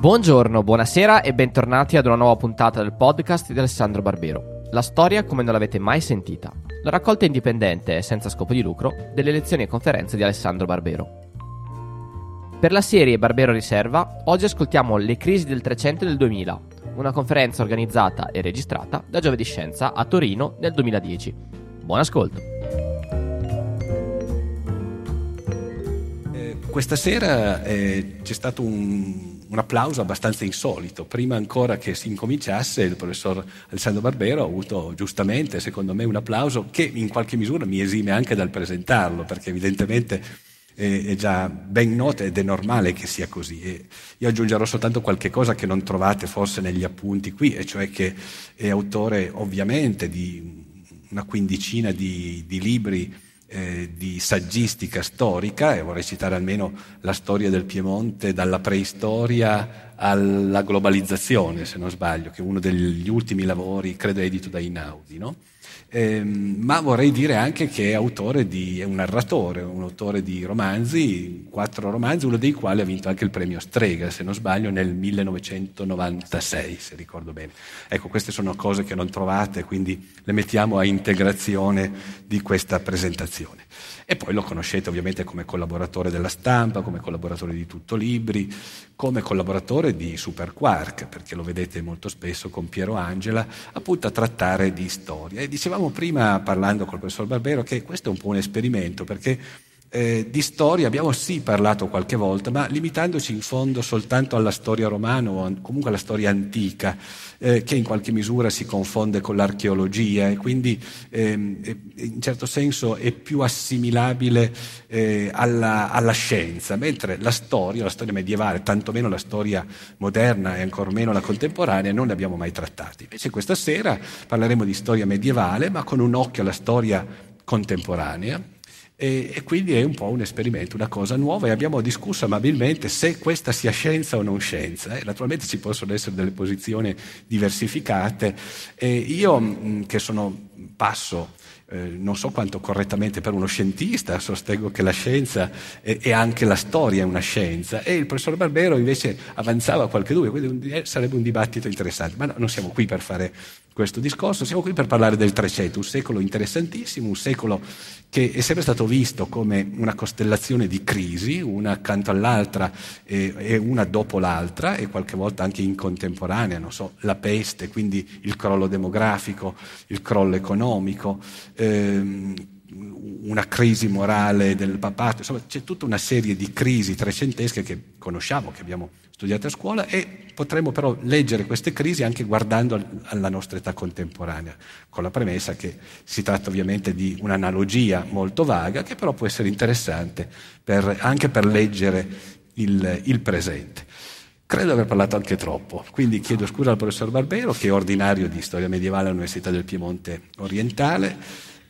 Buongiorno, buonasera e bentornati ad una nuova puntata del podcast di Alessandro Barbero. La storia come non l'avete mai sentita. La raccolta indipendente e senza scopo di lucro delle lezioni e conferenze di Alessandro Barbero. Per la serie Barbero Riserva, oggi ascoltiamo Le crisi del 300 e del 2000, una conferenza organizzata e registrata da Giove di Scienza a Torino nel 2010. Buon ascolto! Eh, questa sera eh, c'è stato un, un, applauso abbastanza insolito. Prima ancora che si incominciasse, il professor Alessandro Barbero ha avuto giustamente, secondo me, un applauso che in qualche misura mi esime anche dal presentarlo, perché evidentemente è già ben nota ed è normale che sia così. E io aggiungerò soltanto qualche cosa che non trovate forse negli appunti qui, e cioè che è autore ovviamente di una quindicina di, di libri eh, di saggistica storica, e vorrei citare almeno la storia del Piemonte dalla preistoria alla globalizzazione, se non sbaglio, che è uno degli ultimi lavori, credo edito da Inaudi. No? Eh, ma vorrei dire anche che è autore di, è un narratore, un autore di romanzi, quattro romanzi, uno dei quali ha vinto anche il premio Strega, se non sbaglio, nel 1996, se ricordo bene. Ecco, queste sono cose che non trovate, quindi le mettiamo a integrazione di questa presentazione. E poi lo conoscete ovviamente come collaboratore della stampa, come collaboratore di Tutto Libri, come collaboratore di Super Quark, perché lo vedete molto spesso con Piero Angela, appunto a trattare di storia. E dicevamo prima, parlando col professor Barbero, che questo è un po' un esperimento, perché eh, di storia abbiamo sì parlato qualche volta, ma limitandoci in fondo soltanto alla storia romana o comunque alla storia antica, eh, che in qualche misura si confonde con l'archeologia e quindi ehm, in certo senso è più assimilabile eh, alla, alla, scienza, mentre la storia, la storia medievale, tantomeno la storia moderna e ancor meno la contemporanea, non ne abbiamo mai trattati. Invece questa sera parleremo di storia medievale, ma con un occhio alla storia contemporanea e, e, quindi è un po' un esperimento, una cosa nuova e abbiamo discusso amabilmente se questa sia scienza o non scienza. Eh. Naturalmente ci possono essere delle posizioni diversificate. E io mh, che sono passo eh, non so quanto correttamente per uno scientista, sostengo che la scienza e, e, anche la storia è una scienza, e il professor Barbero invece avanzava qualche dubbio, quindi un, eh, sarebbe un dibattito interessante, ma no, non siamo qui per fare questo discorso, siamo qui per parlare del Trecento, un secolo interessantissimo, un secolo che è sempre stato visto come una costellazione di crisi, una accanto all'altra e, e una dopo l'altra, e qualche volta anche in contemporanea, non so, la peste, quindi il crollo demografico, il crollo economico, ehm, una crisi morale del papato, insomma c'è tutta una serie di crisi trecentesche che conosciamo, che abbiamo studiato a scuola e potremmo però leggere queste crisi anche guardando alla nostra età contemporanea, con la premessa che si tratta ovviamente di un'analogia molto vaga che però può essere interessante per, anche per leggere il, il presente. Credo di aver parlato anche troppo, quindi chiedo scusa al professor Barbero, che è ordinario di storia medievale all'Università del Piemonte Orientale,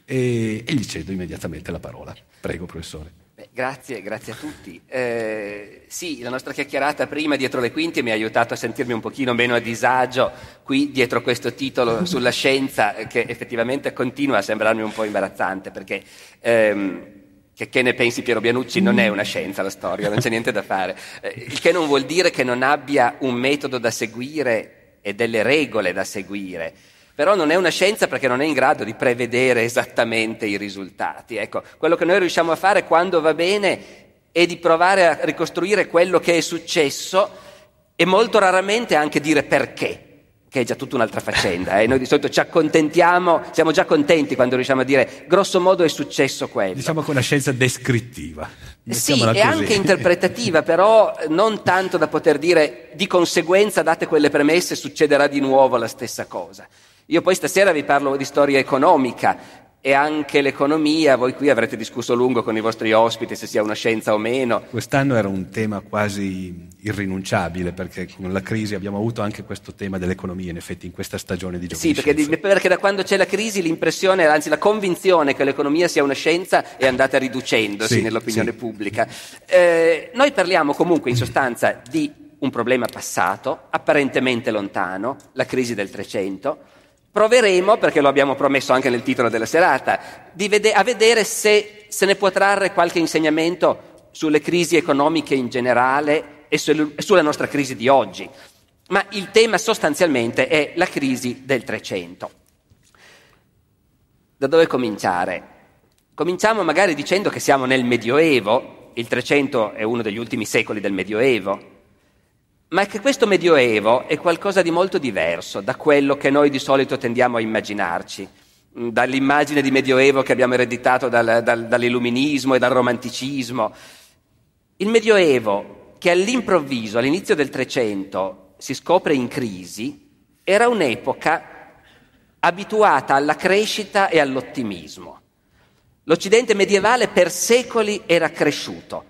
e, e gli cedo immediatamente la parola. Prego, professore. Beh, grazie, grazie a tutti. Eh, sì, la nostra chiacchierata prima dietro le quinte mi ha aiutato a sentirmi un pochino meno a disagio qui dietro questo titolo sulla scienza che effettivamente continua a sembrarmi un po' imbarazzante perché... Ehm, che, che, ne pensi Piero Bianucci non è una scienza la storia, non c'è niente da fare. Eh, il che non vuol dire che non abbia un metodo da seguire e delle regole da seguire. Però non è una scienza perché non è in grado di prevedere esattamente i risultati. Ecco, quello che noi riusciamo a fare quando va bene è di provare a ricostruire quello che è successo e molto raramente anche dire perché che è già tutta un'altra faccenda. Eh? Noi di solito ci accontentiamo, siamo già contenti quando riusciamo a dire grosso modo è successo quello. Diciamo che è una scienza descrittiva. Sì, è anche interpretativa, però non tanto da poter dire di conseguenza, date quelle premesse, succederà di nuovo la stessa cosa. Io poi stasera vi parlo di storia economica, e anche l'economia, voi qui avrete discusso a lungo con i vostri ospiti se sia una scienza o meno. Quest'anno era un tema quasi irrinunciabile perché con la crisi abbiamo avuto anche questo tema dell'economia in effetti in questa stagione di gioco. Sì, perché, perché, da quando c'è la crisi l'impressione, anzi la convinzione che l'economia sia una scienza è andata riducendosi sì, nell'opinione sì. pubblica. Eh, noi parliamo comunque in sostanza di un problema passato, apparentemente lontano, la crisi del Trecento, Proveremo, perché lo abbiamo promesso anche nel titolo della serata, vede- a vedere se se ne può trarre qualche insegnamento sulle crisi economiche in generale e, sul, e sulla nostra crisi di oggi. Ma il tema sostanzialmente è la crisi del Trecento. Da dove cominciare? Cominciamo magari dicendo che siamo nel Medioevo, il Trecento è uno degli ultimi secoli del Medioevo, ma che questo Medioevo è qualcosa di molto diverso da quello che noi di solito tendiamo a immaginarci, dall'immagine di Medioevo che abbiamo ereditato dal, dal, dall'illuminismo e dal romanticismo. Il Medioevo, che all'improvviso, all'inizio del Trecento, si scopre in crisi, era un'epoca abituata alla crescita e all'ottimismo. L'Occidente medievale per secoli era cresciuto,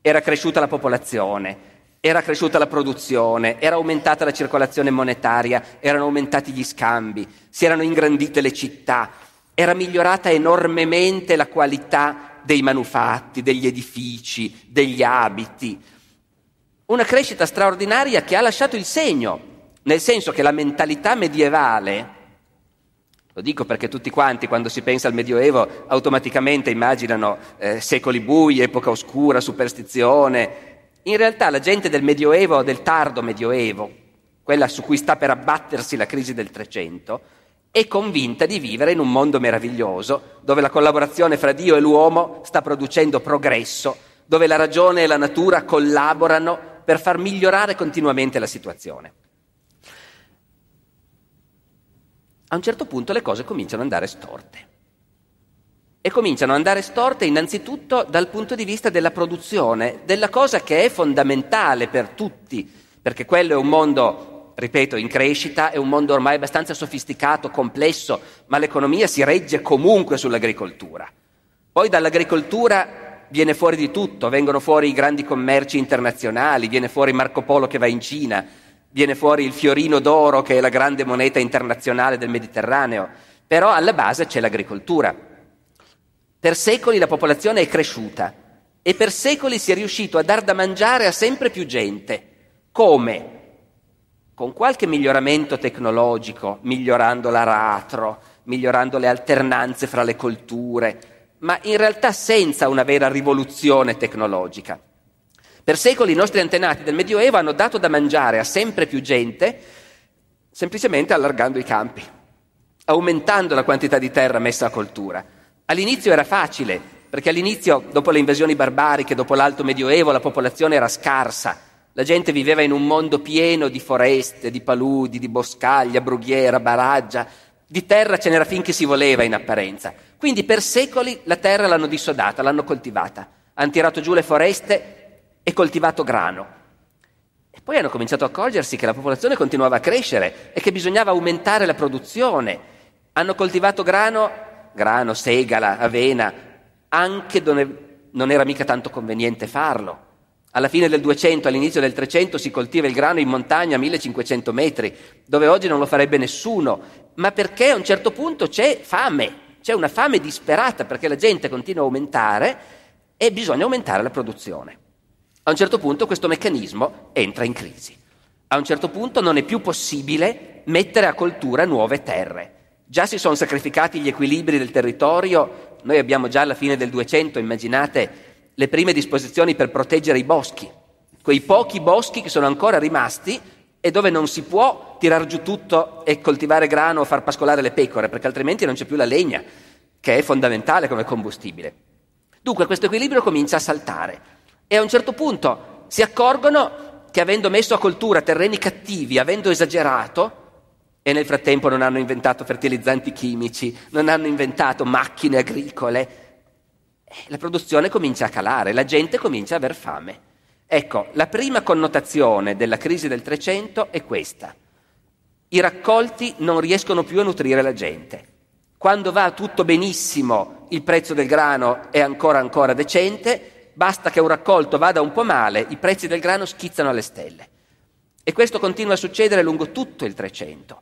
era cresciuta la popolazione, era cresciuta la produzione, era aumentata la circolazione monetaria, erano aumentati gli scambi, si erano ingrandite le città, era migliorata enormemente la qualità dei manufatti, degli edifici, degli abiti. Una crescita straordinaria che ha lasciato il segno, nel senso che la mentalità medievale, lo dico perché tutti quanti quando si pensa al Medioevo automaticamente immaginano eh, secoli bui, epoca oscura, superstizione, in realtà la gente del Medioevo, del tardo Medioevo, quella su cui sta per abbattersi la crisi del Trecento, è convinta di vivere in un mondo meraviglioso, dove la collaborazione fra Dio e l'uomo sta producendo progresso, dove la ragione e la natura collaborano per far migliorare continuamente la situazione. A un certo punto le cose cominciano ad andare storte e cominciano ad andare storte innanzitutto dal punto di vista della produzione, della cosa che è fondamentale per tutti, perché quello è un mondo, ripeto, in crescita, è un mondo ormai abbastanza sofisticato, complesso, ma l'economia si regge comunque sull'agricoltura. Poi dall'agricoltura viene fuori di tutto, vengono fuori i grandi commerci internazionali, viene fuori Marco Polo che va in Cina, viene fuori il fiorino d'oro che è la grande moneta internazionale del Mediterraneo, però alla base c'è l'agricoltura. Per secoli la popolazione è cresciuta e per secoli si è riuscito a dar da mangiare a sempre più gente. Come? Con qualche miglioramento tecnologico, migliorando l'aratro, migliorando le alternanze fra le colture, ma in realtà senza una vera rivoluzione tecnologica. Per secoli i nostri antenati del Medioevo hanno dato da mangiare a sempre più gente semplicemente allargando i campi, aumentando la quantità di terra messa a coltura. All'inizio era facile, perché all'inizio, dopo le invasioni barbariche, dopo l'alto medioevo, la popolazione era scarsa. La gente viveva in un mondo pieno di foreste, di paludi, di boscaglia, brughiera, baraggia. Di terra ce n'era finché si voleva in apparenza. Quindi per secoli la terra l'hanno dissodata, l'hanno coltivata. Hanno tirato giù le foreste e coltivato grano. E poi hanno cominciato a accorgersi che la popolazione continuava a crescere e che bisognava aumentare la produzione. Hanno coltivato grano grano, segala, avena, anche dove non era mica tanto conveniente farlo. Alla fine del 200, all'inizio del 300 si coltiva il grano in montagna a 1500 metri, dove oggi non lo farebbe nessuno, ma perché a un certo punto c'è fame, c'è una fame disperata perché la gente continua a aumentare e bisogna aumentare la produzione. A un certo punto questo meccanismo entra in crisi. A un certo punto non è più possibile mettere a coltura nuove terre. Già si sono sacrificati gli equilibri del territorio, noi abbiamo già alla fine del 200, immaginate, le prime disposizioni per proteggere i boschi, quei pochi boschi che sono ancora rimasti e dove non si può tirar giù tutto e coltivare grano o far pascolare le pecore, perché altrimenti non c'è più la legna, che è fondamentale come combustibile. Dunque questo equilibrio comincia a saltare e a un certo punto si accorgono che avendo messo a coltura terreni cattivi, avendo esagerato, e nel frattempo non hanno inventato fertilizzanti chimici, non hanno inventato macchine agricole. La produzione comincia a calare, la gente comincia a aver fame. Ecco, la prima connotazione della crisi del Trecento è questa. I raccolti non riescono più a nutrire la gente. Quando va tutto benissimo, il prezzo del grano è ancora ancora decente, basta che un raccolto vada un po' male, i prezzi del grano schizzano alle stelle. E questo continua a succedere lungo tutto il Trecento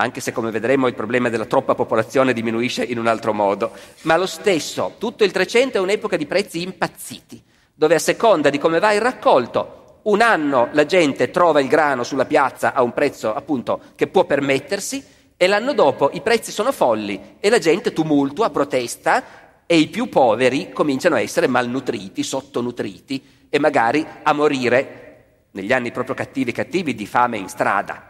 anche se come vedremo il problema della troppa popolazione diminuisce in un altro modo, ma lo stesso, tutto il Trecento è un'epoca di prezzi impazziti, dove a seconda di come va il raccolto, un anno la gente trova il grano sulla piazza a un prezzo appunto che può permettersi e l'anno dopo i prezzi sono folli e la gente tumultua, protesta e i più poveri cominciano a essere malnutriti, sottonutriti e magari a morire negli anni proprio cattivi cattivi, di fame in strada.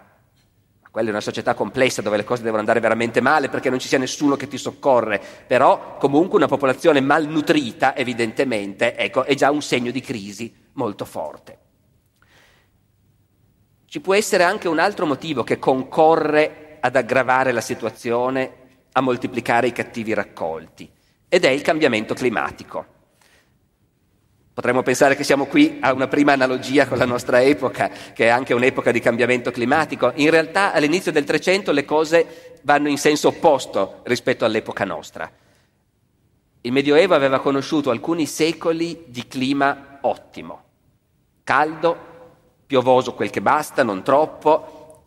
Quella è una società complessa dove le cose devono andare veramente male perché non ci sia nessuno che ti soccorre, però comunque una popolazione malnutrita, evidentemente, ecco, è già un segno di crisi molto forte. Ci può essere anche un altro motivo che concorre ad aggravare la situazione, a moltiplicare i cattivi raccolti, ed è il cambiamento climatico. Potremmo pensare che siamo qui a una prima analogia con la nostra epoca, che è anche un'epoca di cambiamento climatico. In realtà all'inizio del Trecento le cose vanno in senso opposto rispetto all'epoca nostra. Il Medioevo aveva conosciuto alcuni secoli di clima ottimo, caldo, piovoso quel che basta, non troppo,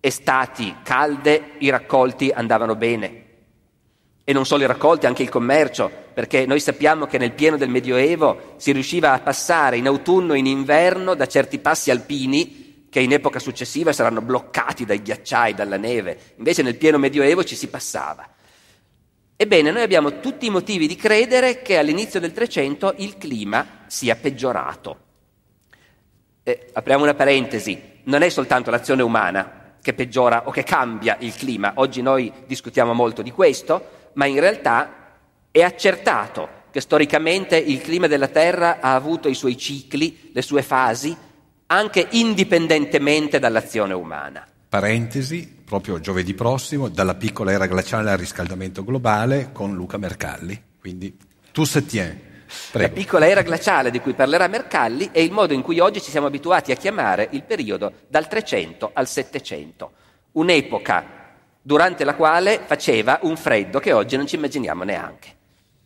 estati calde, i raccolti andavano bene. E non solo i raccolti, anche il commercio, perché noi sappiamo che nel pieno del Medioevo si riusciva a passare in autunno e in inverno da certi passi alpini che in epoca successiva saranno bloccati dai ghiacciai, dalla neve. Invece nel pieno Medioevo ci si passava. Ebbene, noi abbiamo tutti i motivi di credere che all'inizio del Trecento il clima sia peggiorato. Eh, apriamo una parentesi, non è soltanto l'azione umana che peggiora o che cambia il clima. Oggi noi discutiamo molto di questo, ma in realtà è accertato che storicamente il clima della Terra ha avuto i suoi cicli, le sue fasi, anche indipendentemente dall'azione umana. Parentesi, proprio giovedì prossimo, dalla piccola era glaciale al riscaldamento globale con Luca Mercalli. Quindi, tu se tieni. Prego. La piccola era glaciale di cui parlerà Mercalli è il modo in cui oggi ci siamo abituati a chiamare il periodo dal 300 al 700, un'epoca durante la quale faceva un freddo che oggi non ci immaginiamo neanche.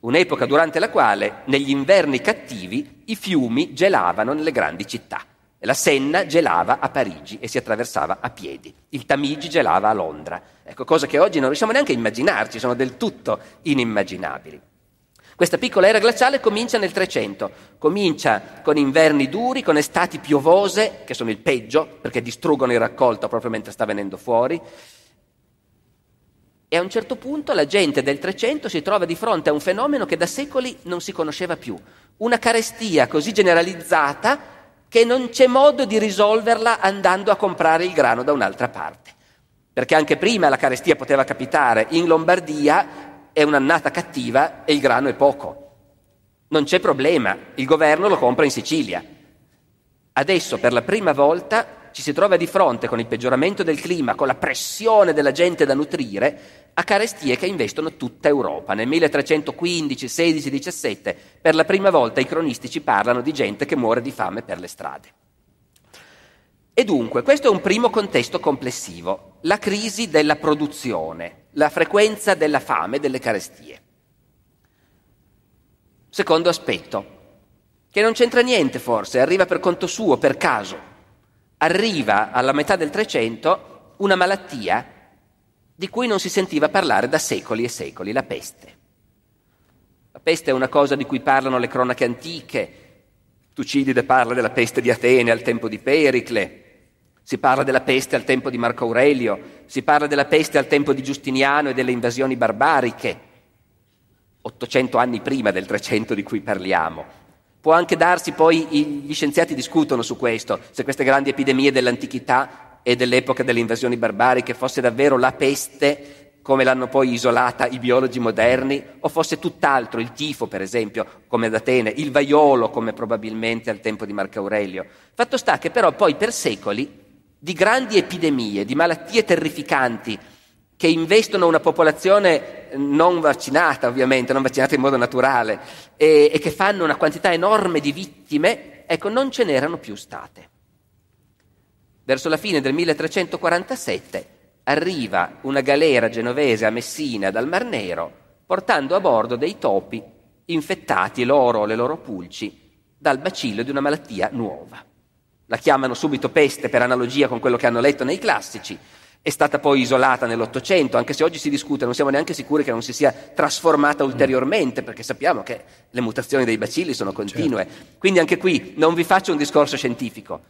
Un'epoca durante la quale negli inverni cattivi i fiumi gelavano nelle grandi città. La Senna gelava a Parigi e si attraversava a piedi. Il Tamigi gelava a Londra. Ecco, cose che oggi non riusciamo neanche a immaginarci, sono del tutto inimmaginabili. Questa piccola era glaciale comincia nel 300, comincia con inverni duri, con estati piovose, che sono il peggio perché distruggono il raccolto proprio mentre sta venendo fuori, e a un certo punto la gente del Trecento si trova di fronte a un fenomeno che da secoli non si conosceva più, una carestia così generalizzata che non c'è modo di risolverla andando a comprare il grano da un'altra parte. Perché anche prima la carestia poteva capitare in Lombardia, è un'annata cattiva e il grano è poco. Non c'è problema, il governo lo compra in Sicilia. Adesso per la prima volta ci si trova di fronte con il peggioramento del clima, con la pressione della gente da nutrire, a carestie che investono tutta Europa. Nel 1315, 16, 17, per la prima volta i cronisti ci parlano di gente che muore di fame per le strade. E dunque, questo è un primo contesto complessivo, la crisi della produzione, la frequenza della fame, delle carestie. Secondo aspetto, che non c'entra niente forse, arriva per conto suo, per caso arriva alla metà del Trecento una malattia di cui non si sentiva parlare da secoli e secoli, la peste. La peste è una cosa di cui parlano le cronache antiche. Tucidide parla della peste di Atene al tempo di Pericle, si parla della peste al tempo di Marco Aurelio, si parla della peste al tempo di Giustiniano e delle invasioni barbariche, 800 anni prima del 300 di cui parliamo. Può anche darsi, poi gli scienziati discutono su questo, se queste grandi epidemie dell'antichità e dell'epoca delle invasioni barbariche fosse davvero la peste come l'hanno poi isolata i biologi moderni, o fosse tutt'altro, il tifo per esempio, come ad Atene, il vaiolo come probabilmente al tempo di Marco Aurelio. Fatto sta che però poi per secoli di grandi epidemie, di malattie terrificanti, che investono una popolazione non vaccinata, ovviamente, non vaccinata in modo naturale, e, e che fanno una quantità enorme di vittime, ecco, non ce n'erano più state. Verso la fine del 1347 arriva una galera genovese a Messina dal Mar Nero, portando a bordo dei topi infettati, loro o le loro pulci, dal bacillo di una malattia nuova. La chiamano subito peste per analogia con quello che hanno letto nei classici, è stata poi isolata nell'Ottocento, anche se oggi si discute, non siamo neanche sicuri che non si sia trasformata ulteriormente, perché sappiamo che le mutazioni dei bacilli sono continue. Certo. Quindi anche qui non vi faccio un discorso scientifico.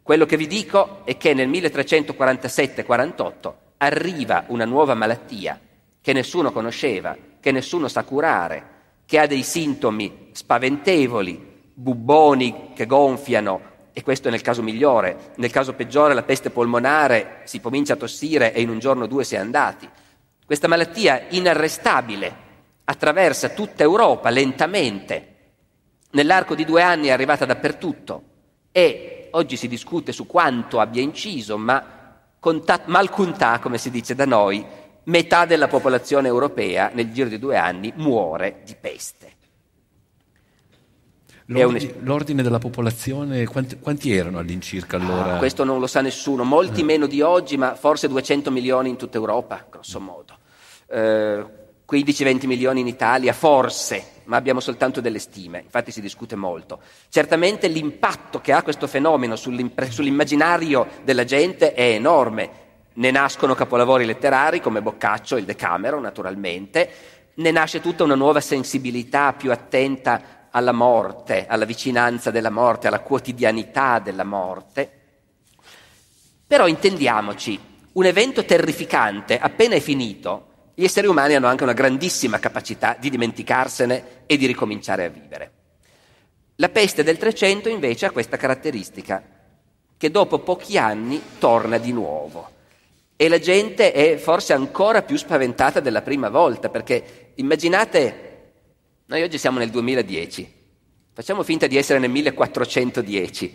Quello che vi dico è che nel 1347-48 arriva una nuova malattia che nessuno conosceva, che nessuno sa curare, che ha dei sintomi spaventevoli, bubboni che gonfiano, e questo è nel caso migliore, nel caso peggiore la peste polmonare si comincia a tossire e in un giorno o due si è andati. Questa malattia inarrestabile attraversa tutta Europa lentamente, nell'arco di due anni è arrivata dappertutto e oggi si discute su quanto abbia inciso, ma conta- malcuntà, come si dice da noi, metà della popolazione europea nel giro di due anni muore di peste. L'ordine, l'ordine, della popolazione, quanti, quanti erano all'incirca allora? Ah, questo non lo sa nessuno, molti eh. meno di oggi, ma forse 200 milioni in tutta Europa, grosso modo. Eh, 15-20 milioni in Italia, forse, ma abbiamo soltanto delle stime, infatti si discute molto. Certamente l'impatto che ha questo fenomeno sull'immaginario della gente è enorme. Ne nascono capolavori letterari come Boccaccio, il Decamero, naturalmente, ne nasce tutta una nuova sensibilità più attenta alla morte, alla vicinanza della morte, alla quotidianità della morte. Però intendiamoci, un evento terrificante appena è finito, gli esseri umani hanno anche una grandissima capacità di dimenticarsene e di ricominciare a vivere. La peste del 300 invece ha questa caratteristica, che dopo pochi anni torna di nuovo. E la gente è forse ancora più spaventata della prima volta, perché immaginate noi oggi siamo nel 2010, facciamo finta di essere nel 1410.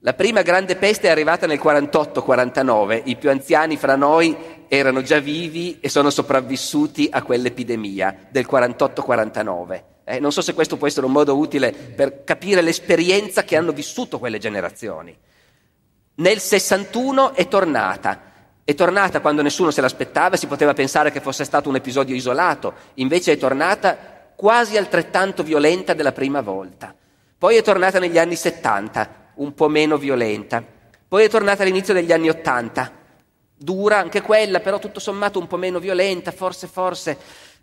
La prima grande peste è arrivata nel 48-49, i più anziani fra noi erano già vivi e sono sopravvissuti a quell'epidemia del 48-49. Eh, non so se questo può essere un modo utile per capire l'esperienza che hanno vissuto quelle generazioni. Nel 61 è tornata, è tornata quando nessuno se l'aspettava, si poteva pensare che fosse stato un episodio isolato, invece è tornata quasi altrettanto violenta della prima volta. Poi è tornata negli anni 70, un po' meno violenta. Poi è tornata all'inizio degli anni 80, dura anche quella, però tutto sommato un po' meno violenta, forse, forse.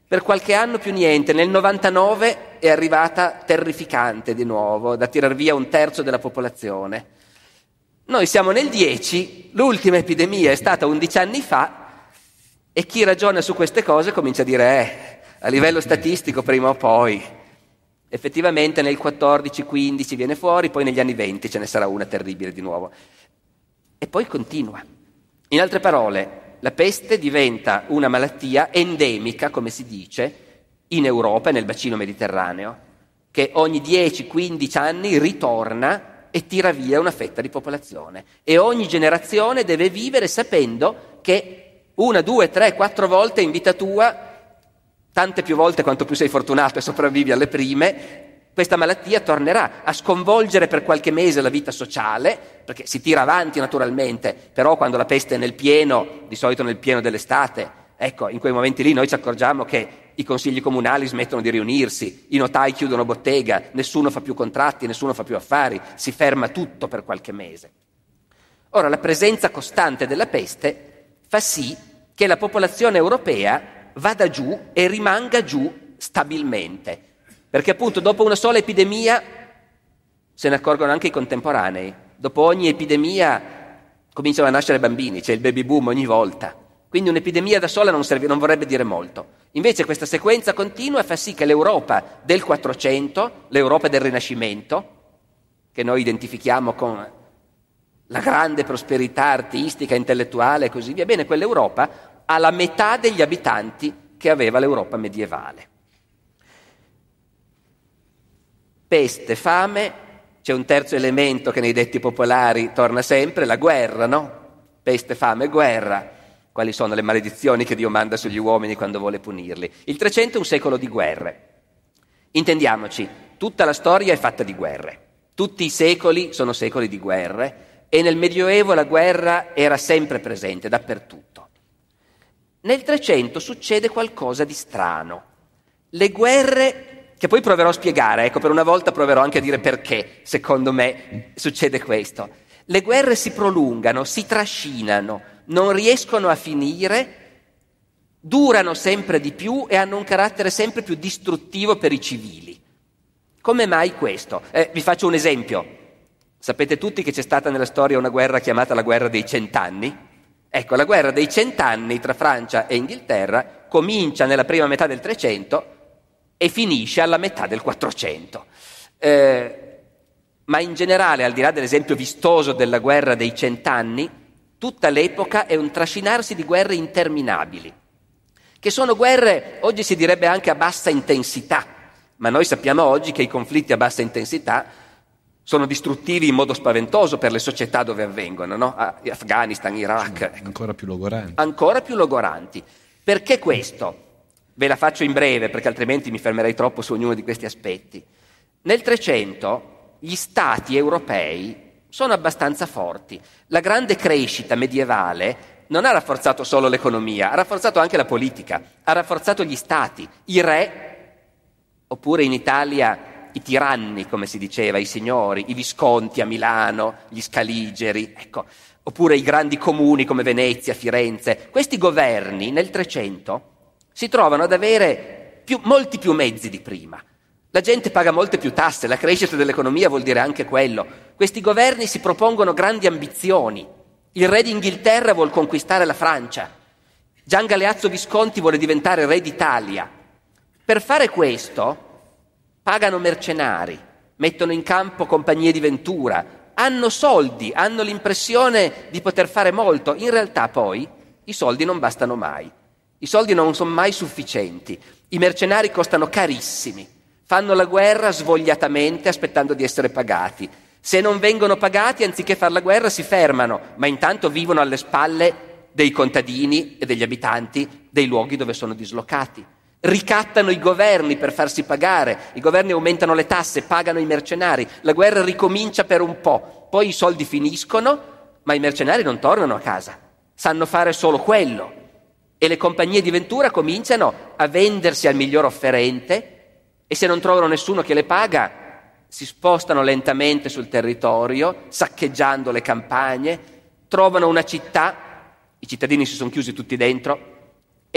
Per qualche anno più niente, nel 99 è arrivata terrificante di nuovo, da tirar via un terzo della popolazione. Noi siamo nel 10, l'ultima epidemia è stata 11 anni fa e chi ragiona su queste cose comincia a dire, eh, a livello statistico prima o poi. Effettivamente nel 14-15 viene fuori, poi negli anni 20 ce ne sarà una terribile di nuovo. E poi continua. In altre parole, la peste diventa una malattia endemica, come si dice, in Europa e nel bacino mediterraneo, che ogni 10-15 anni ritorna e tira via una fetta di popolazione. E ogni generazione deve vivere sapendo che una, due, tre, quattro volte in vita tua tante più volte quanto più sei fortunato e sopravvivi alle prime, questa malattia tornerà a sconvolgere per qualche mese la vita sociale, perché si tira avanti naturalmente, però quando la peste è nel pieno, di solito nel pieno dell'estate, ecco, in quei momenti lì noi ci accorgiamo che i consigli comunali smettono di riunirsi, i notai chiudono bottega, nessuno fa più contratti, nessuno fa più affari, si ferma tutto per qualche mese. Ora, la presenza costante della peste fa sì che la popolazione europea vada giù e rimanga giù stabilmente. Perché appunto dopo una sola epidemia se ne accorgono anche i contemporanei. Dopo ogni epidemia cominciano a nascere bambini, c'è il baby boom ogni volta. Quindi un'epidemia da sola non, serve, non vorrebbe dire molto. Invece questa sequenza continua fa sì che l'Europa del 400, l'Europa del Rinascimento, che noi identifichiamo con la grande prosperità artistica, intellettuale e così via, bene, quell'Europa alla metà degli abitanti che aveva l'Europa medievale. Peste, fame, c'è un terzo elemento che nei detti popolari torna sempre, la guerra, no? Peste, fame, guerra. Quali sono le maledizioni che Dio manda sugli uomini quando vuole punirli? Il 300 è un secolo di guerre. Intendiamoci, tutta la storia è fatta di guerre. Tutti i secoli sono secoli di guerre e nel Medioevo la guerra era sempre presente, dappertutto. Nel 300 succede qualcosa di strano. Le guerre, che poi proverò a spiegare, ecco, per una volta proverò anche a dire perché, secondo me, succede questo. Le guerre si prolungano, si trascinano, non riescono a finire, durano sempre di più e hanno un carattere sempre più distruttivo per i civili. Come mai questo? Eh, vi faccio un esempio. Sapete tutti che c'è stata nella storia una guerra chiamata la guerra dei cent'anni? Ecco, la guerra dei cent'anni tra Francia e Inghilterra comincia nella prima metà del 300 e finisce alla metà del 400. Eh, ma in generale, al di là dell'esempio vistoso della guerra dei cent'anni, tutta l'epoca è un trascinarsi di guerre interminabili, che sono guerre, oggi si direbbe anche a bassa intensità, ma noi sappiamo oggi che i conflitti a bassa intensità sono distruttivi in modo spaventoso per le società dove avvengono, no? Afghanistan, Iraq. Ecco. Ancora più logoranti. Ancora più logoranti. Perché questo? Ve la faccio in breve perché altrimenti mi fermerei troppo su ognuno di questi aspetti. Nel Trecento gli stati europei sono abbastanza forti. La grande crescita medievale non ha rafforzato solo l'economia, ha rafforzato anche la politica, ha rafforzato gli stati, i re, oppure in Italia i tiranni, come si diceva, i signori, i visconti a Milano, gli scaligeri, ecco, oppure i grandi comuni come Venezia, Firenze. Questi governi nel Trecento si trovano ad avere più, molti più mezzi di prima. La gente paga molte più tasse, la crescita dell'economia vuol dire anche quello. Questi governi si propongono grandi ambizioni. Il re d'Inghilterra vuole conquistare la Francia. Gian Galeazzo Visconti vuole diventare re d'Italia. Per fare questo pagano mercenari, mettono in campo compagnie di ventura, hanno soldi, hanno l'impressione di poter fare molto. In realtà poi i soldi non bastano mai. I soldi non sono mai sufficienti. I mercenari costano carissimi. Fanno la guerra svogliatamente aspettando di essere pagati. Se non vengono pagati, anziché fare la guerra, si fermano, ma intanto vivono alle spalle dei contadini e degli abitanti dei luoghi dove sono dislocati. Ricattano i governi per farsi pagare, i governi aumentano le tasse, pagano i mercenari, la guerra ricomincia per un po', poi i soldi finiscono, ma i mercenari non tornano a casa, sanno fare solo quello. E le compagnie di ventura cominciano a vendersi al miglior offerente e se non trovano nessuno che le paga, si spostano lentamente sul territorio, saccheggiando le campagne, trovano una città, i cittadini si sono chiusi tutti dentro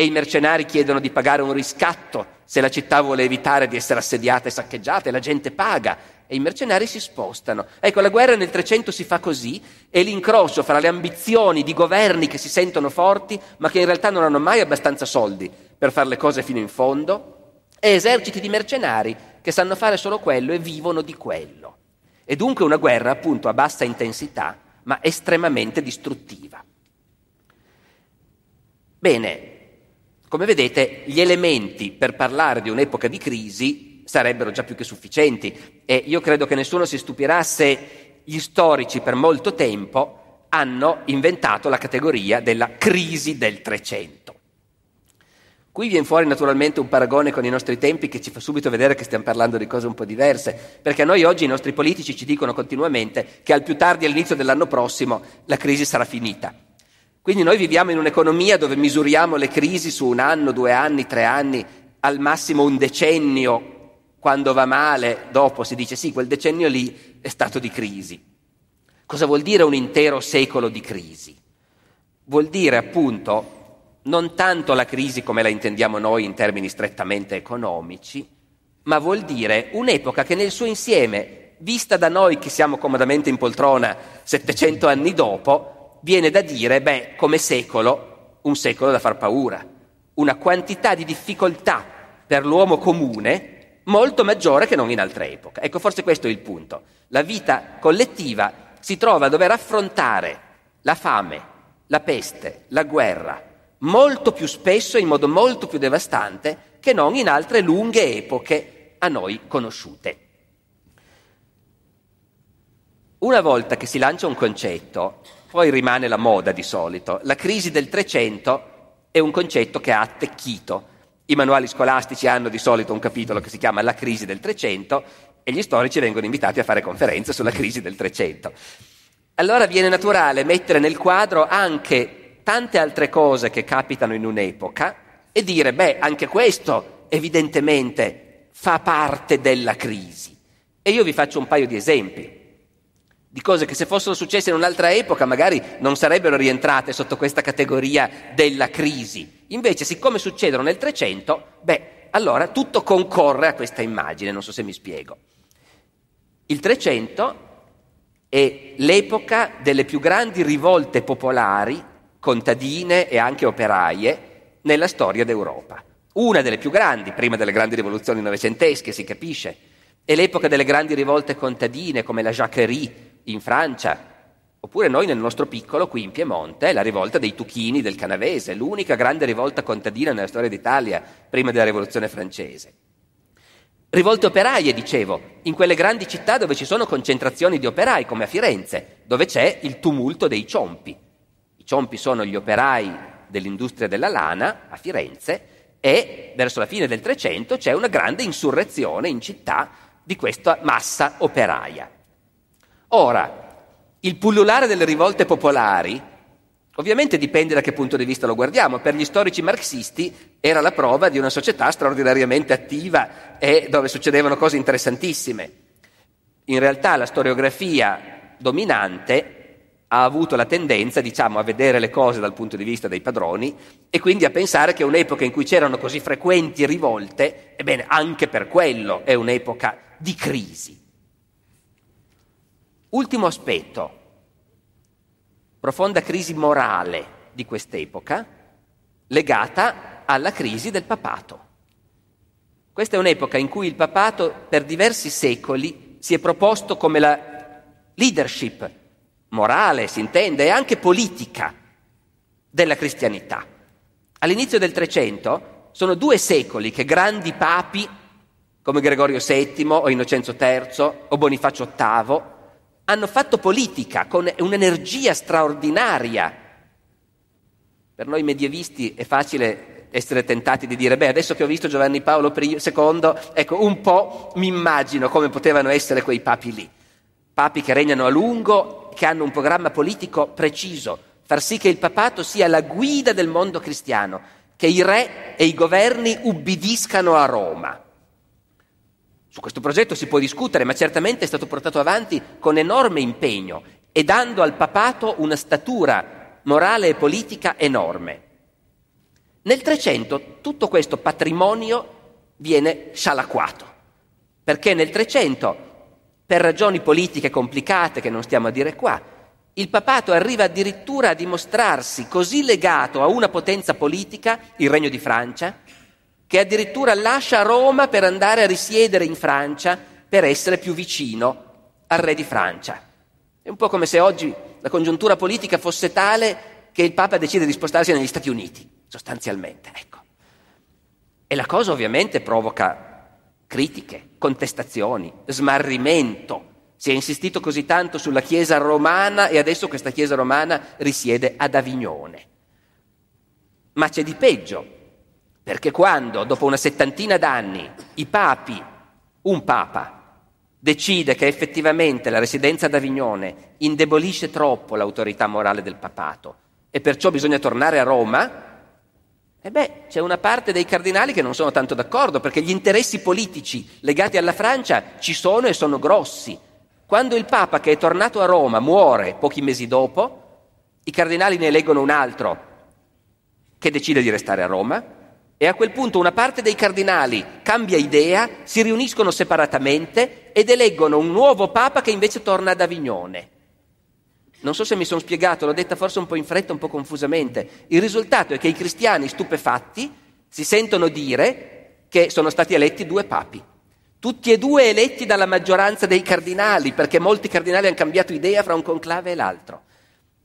e i mercenari chiedono di pagare un riscatto se la città vuole evitare di essere assediata e saccheggiata e la gente paga e i mercenari si spostano. Ecco, la guerra nel 300 si fa così e l'incrocio fra le ambizioni di governi che si sentono forti ma che in realtà non hanno mai abbastanza soldi per fare le cose fino in fondo e eserciti di mercenari che sanno fare solo quello e vivono di quello. E dunque una guerra appunto a bassa intensità, ma estremamente distruttiva. Bene, come vedete, gli elementi per parlare di un'epoca di crisi sarebbero già più che sufficienti e io credo che nessuno si stupirà se gli storici per molto tempo hanno inventato la categoria della crisi del Trecento. Qui viene fuori naturalmente un paragone con i nostri tempi che ci fa subito vedere che stiamo parlando di cose un po' diverse, perché a noi oggi i nostri politici ci dicono continuamente che al più tardi all'inizio dell'anno prossimo la crisi sarà finita. Quindi noi viviamo in un'economia dove misuriamo le crisi su un anno, due anni, tre anni, al massimo un decennio. Quando va male, dopo si dice sì, quel decennio lì è stato di crisi. Cosa vuol dire un intero secolo di crisi? Vuol dire appunto non tanto la crisi come la intendiamo noi in termini strettamente economici, ma vuol dire un'epoca che nel suo insieme, vista da noi che siamo comodamente in poltrona 700 anni dopo, viene da dire, beh, come secolo, un secolo da far paura, una quantità di difficoltà per l'uomo comune molto maggiore che non in altre epoche. Ecco, forse questo è il punto. La vita collettiva si trova a dover affrontare la fame, la peste, la guerra, molto più spesso e in modo molto più devastante che non in altre lunghe epoche a noi conosciute. Una volta che si lancia un concetto, poi rimane la moda di solito. La crisi del Trecento è un concetto che ha attecchito. I manuali scolastici hanno di solito un capitolo che si chiama La crisi del Trecento e gli storici vengono invitati a fare conferenze sulla crisi del Trecento. Allora viene naturale mettere nel quadro anche tante altre cose che capitano in un'epoca e dire, beh, anche questo evidentemente fa parte della crisi. E io vi faccio un paio di esempi di cose che se fossero successe in un'altra epoca magari non sarebbero rientrate sotto questa categoria della crisi. Invece, siccome succedono nel 300, beh, allora tutto concorre a questa immagine, non so se mi spiego. Il 300 è l'epoca delle più grandi rivolte popolari contadine e anche operaie nella storia d'Europa. Una delle più grandi, prima delle grandi rivoluzioni novecentesche, si capisce, È l'epoca delle grandi rivolte contadine come la Jacquerie in Francia, oppure noi nel nostro piccolo qui in Piemonte, la rivolta dei Tuchini del Canavese, l'unica grande rivolta contadina nella storia d'Italia prima della rivoluzione francese. Rivolte operaie, dicevo, in quelle grandi città dove ci sono concentrazioni di operai, come a Firenze, dove c'è il tumulto dei ciompi. I ciompi sono gli operai dell'industria della lana a Firenze e verso la fine del Trecento c'è una grande insurrezione in città di questa massa operaia. Ora, il pullulare delle rivolte popolari Ovviamente dipende da che punto di vista lo guardiamo. Per gli storici marxisti era la prova di una società straordinariamente attiva e dove succedevano cose interessantissime. In realtà la storiografia dominante ha avuto la tendenza, diciamo, a vedere le cose dal punto di vista dei padroni e quindi a pensare che un'epoca in cui c'erano così frequenti rivolte, ebbene, anche per quello è un'epoca di crisi. Ultimo aspetto, profonda crisi morale di quest'epoca legata alla crisi del papato. Questa è un'epoca in cui il papato per diversi secoli si è proposto come la leadership morale, si intende, e anche politica della cristianità. All'inizio del Trecento sono due secoli che grandi papi come Gregorio VII o Innocenzo III o Bonifacio VIII hanno fatto politica con un'energia straordinaria. Per noi medievisti è facile essere tentati di dire, beh, adesso che ho visto Giovanni Paolo II, ecco, un po' mi immagino come potevano essere quei papi lì. Papi che regnano a lungo, che hanno un programma politico preciso, far sì che il papato sia la guida del mondo cristiano, che i re e i governi ubbidiscano a Roma. Su questo progetto si può discutere, ma certamente è stato portato avanti con enorme impegno e dando al papato una statura morale e politica enorme. Nel Trecento tutto questo patrimonio viene scialacquato, perché nel Trecento, per ragioni politiche complicate che non stiamo a dire qua, il papato arriva addirittura a dimostrarsi così legato a una potenza politica, il Regno di Francia, che addirittura lascia Roma per andare a risiedere in Francia per essere più vicino al re di Francia. È un po' come se oggi la congiuntura politica fosse tale che il Papa decide di spostarsi negli Stati Uniti, sostanzialmente. Ecco. E la cosa ovviamente provoca critiche, contestazioni, smarrimento. Si è insistito così tanto sulla Chiesa romana e adesso questa Chiesa romana risiede ad Avignone. Ma c'è di peggio, perché quando, dopo una settantina d'anni, i papi, un papa, decide che effettivamente la residenza ad Avignone indebolisce troppo l'autorità morale del papato e perciò bisogna tornare a Roma, e beh, c'è una parte dei cardinali che non sono tanto d'accordo perché gli interessi politici legati alla Francia ci sono e sono grossi. Quando il Papa che è tornato a Roma muore pochi mesi dopo, i cardinali ne eleggono un altro che decide di restare a Roma e a quel punto una parte dei cardinali cambia idea, si riuniscono separatamente ed eleggono un nuovo papa che invece torna ad Avignone. Non so se mi sono spiegato, l'ho detta forse un po' in fretta, un po' confusamente. Il risultato è che i cristiani stupefatti si sentono dire che sono stati eletti due papi. Tutti e due eletti dalla maggioranza dei cardinali, perché molti cardinali hanno cambiato idea fra un conclave e l'altro.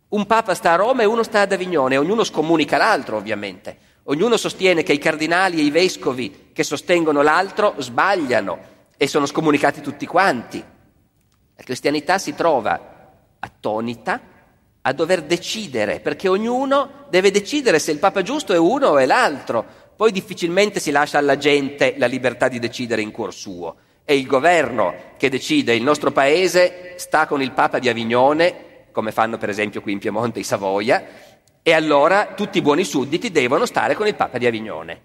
Un papa sta a Roma e uno sta ad Avignone, ognuno scomunica l'altro ovviamente. Ognuno sostiene che i cardinali e i vescovi che sostengono l'altro sbagliano e sono scomunicati tutti quanti. La cristianità si trova attonita a dover decidere, perché ognuno deve decidere se il Papa giusto è uno o è l'altro. Poi difficilmente si lascia alla gente la libertà di decidere in cuor suo. È il governo che decide, il nostro paese sta con il Papa di Avignone, come fanno per esempio qui in Piemonte i Savoia, e allora tutti i buoni sudditi devono stare con il Papa di Avignone.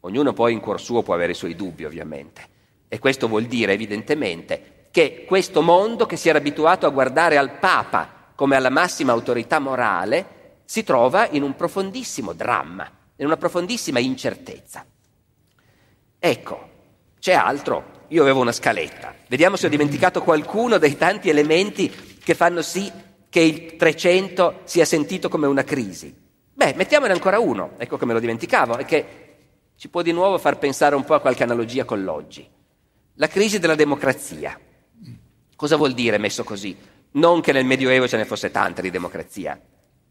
Ognuno poi in cuor suo può avere i suoi dubbi, ovviamente. E questo vuol dire, evidentemente, che questo mondo che si era abituato a guardare al Papa come alla massima autorità morale, si trova in un profondissimo dramma, in una profondissima incertezza. Ecco, c'è altro. Io avevo una scaletta. Vediamo se ho dimenticato qualcuno dei tanti elementi che fanno sì che il 300 sia sentito come una crisi? Beh, mettiamone ancora uno, ecco che me lo dimenticavo, e che ci può di nuovo far pensare un po' a qualche analogia con l'oggi. La crisi della democrazia. Cosa vuol dire messo così? Non che nel Medioevo ce ne fosse tanta di democrazia,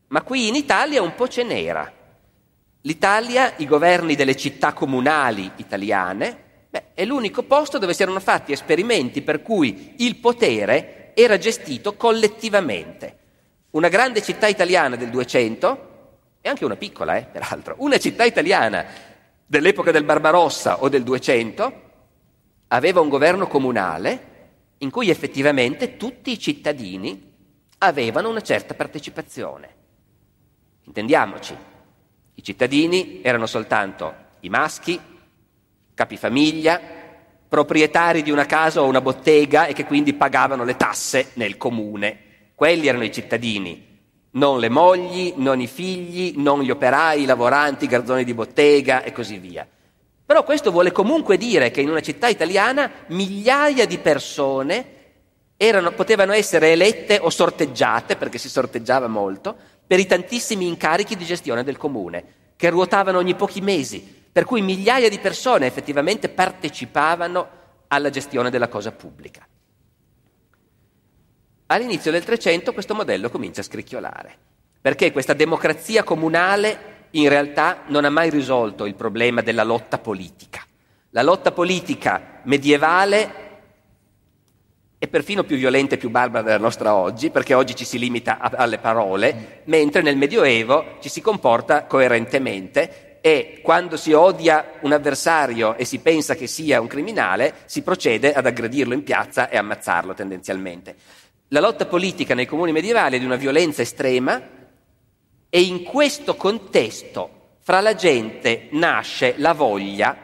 ma qui in Italia un po' ce n'era. L'Italia, i governi delle città comunali italiane, beh, è l'unico posto dove si erano fatti esperimenti per cui il potere era gestito collettivamente. Una grande città italiana del 200, e anche una piccola, eh, peraltro, una città italiana dell'epoca del Barbarossa o del 200, aveva un governo comunale in cui effettivamente tutti i cittadini avevano una certa partecipazione. Intendiamoci, i cittadini erano soltanto i maschi, capifamiglia, proprietari di una casa o una bottega e che quindi pagavano le tasse nel comune. Quelli erano i cittadini, non le mogli, non i figli, non gli operai, i lavoranti, i garzoni di bottega e così via. Però questo vuole comunque dire che in una città italiana migliaia di persone erano, potevano essere elette o sorteggiate, perché si sorteggiava molto, per i tantissimi incarichi di gestione del comune, che ruotavano ogni pochi mesi, per cui migliaia di persone effettivamente partecipavano alla gestione della cosa pubblica. All'inizio del Trecento questo modello comincia a scricchiolare, perché questa democrazia comunale in realtà non ha mai risolto il problema della lotta politica. La lotta politica medievale è perfino più violenta e più barbara della nostra oggi, perché oggi ci si limita a, alle parole, mentre nel Medioevo ci si comporta coerentemente e quando si odia un avversario e si pensa che sia un criminale, si procede ad aggredirlo in piazza e ammazzarlo tendenzialmente. La lotta politica nei comuni medievali è di una violenza estrema, e in questo contesto fra la gente nasce la voglia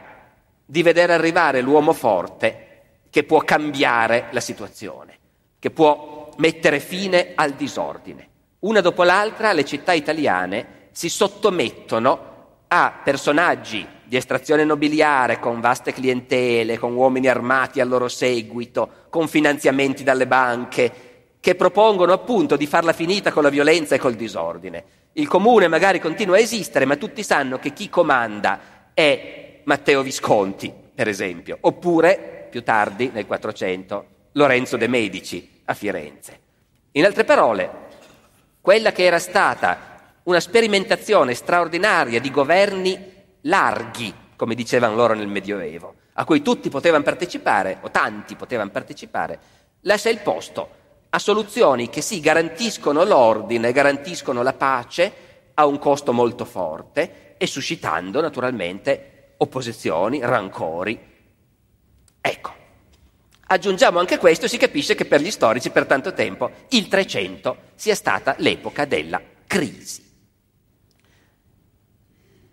di vedere arrivare l'uomo forte che può cambiare la situazione, che può mettere fine al disordine. Una dopo l'altra le città italiane si sottomettono a personaggi di estrazione nobiliare con vaste clientele, con uomini armati al loro seguito, con finanziamenti dalle banche, che propongono appunto di farla finita con la violenza e col disordine. Il comune magari continua a esistere, ma tutti sanno che chi comanda è Matteo Visconti, per esempio, oppure più tardi, nel 400, Lorenzo de' Medici a Firenze. In altre parole, quella che era stata una sperimentazione straordinaria di governi larghi, come dicevano loro nel Medioevo, a cui tutti potevano partecipare, o tanti potevano partecipare, lascia il posto a soluzioni che sì garantiscono l'ordine, garantiscono la pace a un costo molto forte e suscitando naturalmente opposizioni, rancori. Ecco, aggiungiamo anche questo e si capisce che per gli storici per tanto tempo il 300 sia stata l'epoca della crisi.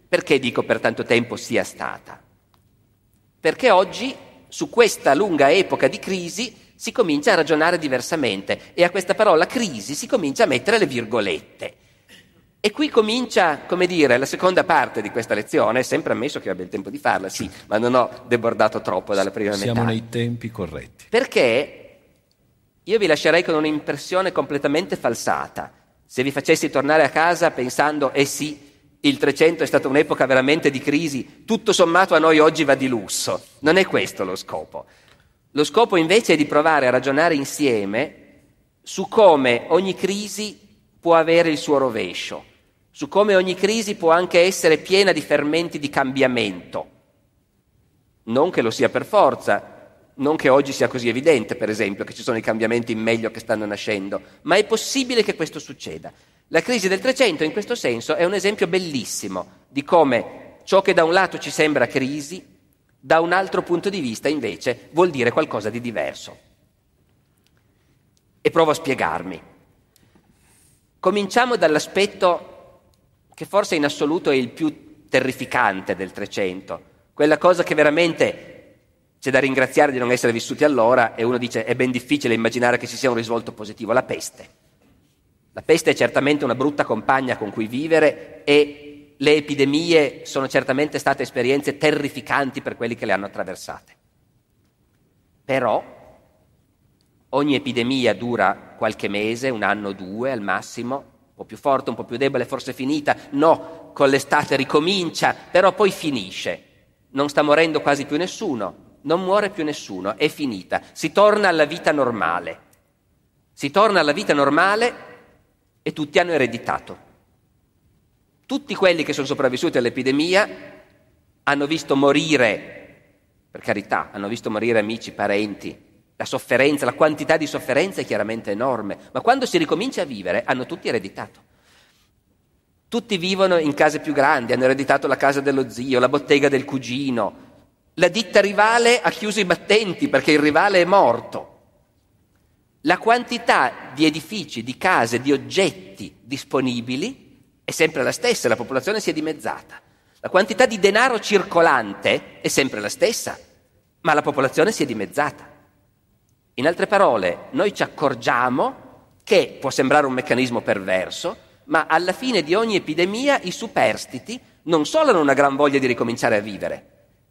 Perché dico per tanto tempo sia stata? Perché oggi su questa lunga epoca di crisi si comincia a ragionare diversamente e a questa parola crisi si comincia a mettere le virgolette. E qui comincia, come dire, la seconda parte di questa lezione, sempre ammesso che abbia il tempo di farla, sì, ma non ho debordato troppo dalla prima Siamo metà. Siamo nei tempi corretti. Perché io vi lascerei con un'impressione completamente falsata. Se vi facessi tornare a casa pensando, eh sì, il 300 è stata un'epoca veramente di crisi, tutto sommato a noi oggi va di lusso. Non è questo lo scopo. Lo scopo invece è di provare a ragionare insieme su come ogni crisi può avere il suo rovescio, su come ogni crisi può anche essere piena di fermenti di cambiamento. Non che lo sia per forza, non che oggi sia così evidente, per esempio, che ci sono i cambiamenti in meglio che stanno nascendo, ma è possibile che questo succeda. La crisi del 300 in questo senso è un esempio bellissimo di come ciò che da un lato ci sembra crisi da un altro punto di vista invece vuol dire qualcosa di diverso. E provo a spiegarmi. Cominciamo dall'aspetto che forse in assoluto è il più terrificante del Trecento, quella cosa che veramente c'è da ringraziare di non essere vissuti allora e uno dice è ben difficile immaginare che ci sia un risvolto positivo, la peste. La peste è certamente una brutta compagna con cui vivere e le epidemie sono certamente state esperienze terrificanti per quelli che le hanno attraversate. Però ogni epidemia dura qualche mese, un anno o due al massimo, un po' più forte, un po' più debole, forse finita. No, con l'estate ricomincia, però poi finisce. Non sta morendo quasi più nessuno, non muore più nessuno, è finita, si torna alla vita normale. Si torna alla vita normale e tutti hanno ereditato. Tutti quelli che sono sopravvissuti all'epidemia hanno visto morire, per carità, hanno visto morire amici, parenti, la sofferenza, la quantità di sofferenza è chiaramente enorme, ma quando si ricomincia a vivere hanno tutti ereditato. Tutti vivono in case più grandi, hanno ereditato la casa dello zio, la bottega del cugino. La ditta rivale ha chiuso i battenti perché il rivale è morto. La quantità di edifici, di case, di oggetti disponibili è sempre la stessa, la popolazione si è dimezzata. La quantità di denaro circolante è sempre la stessa, ma la popolazione si è dimezzata. In altre parole, noi ci accorgiamo che può sembrare un meccanismo perverso, ma alla fine di ogni epidemia i superstiti non solo hanno una gran voglia di ricominciare a vivere,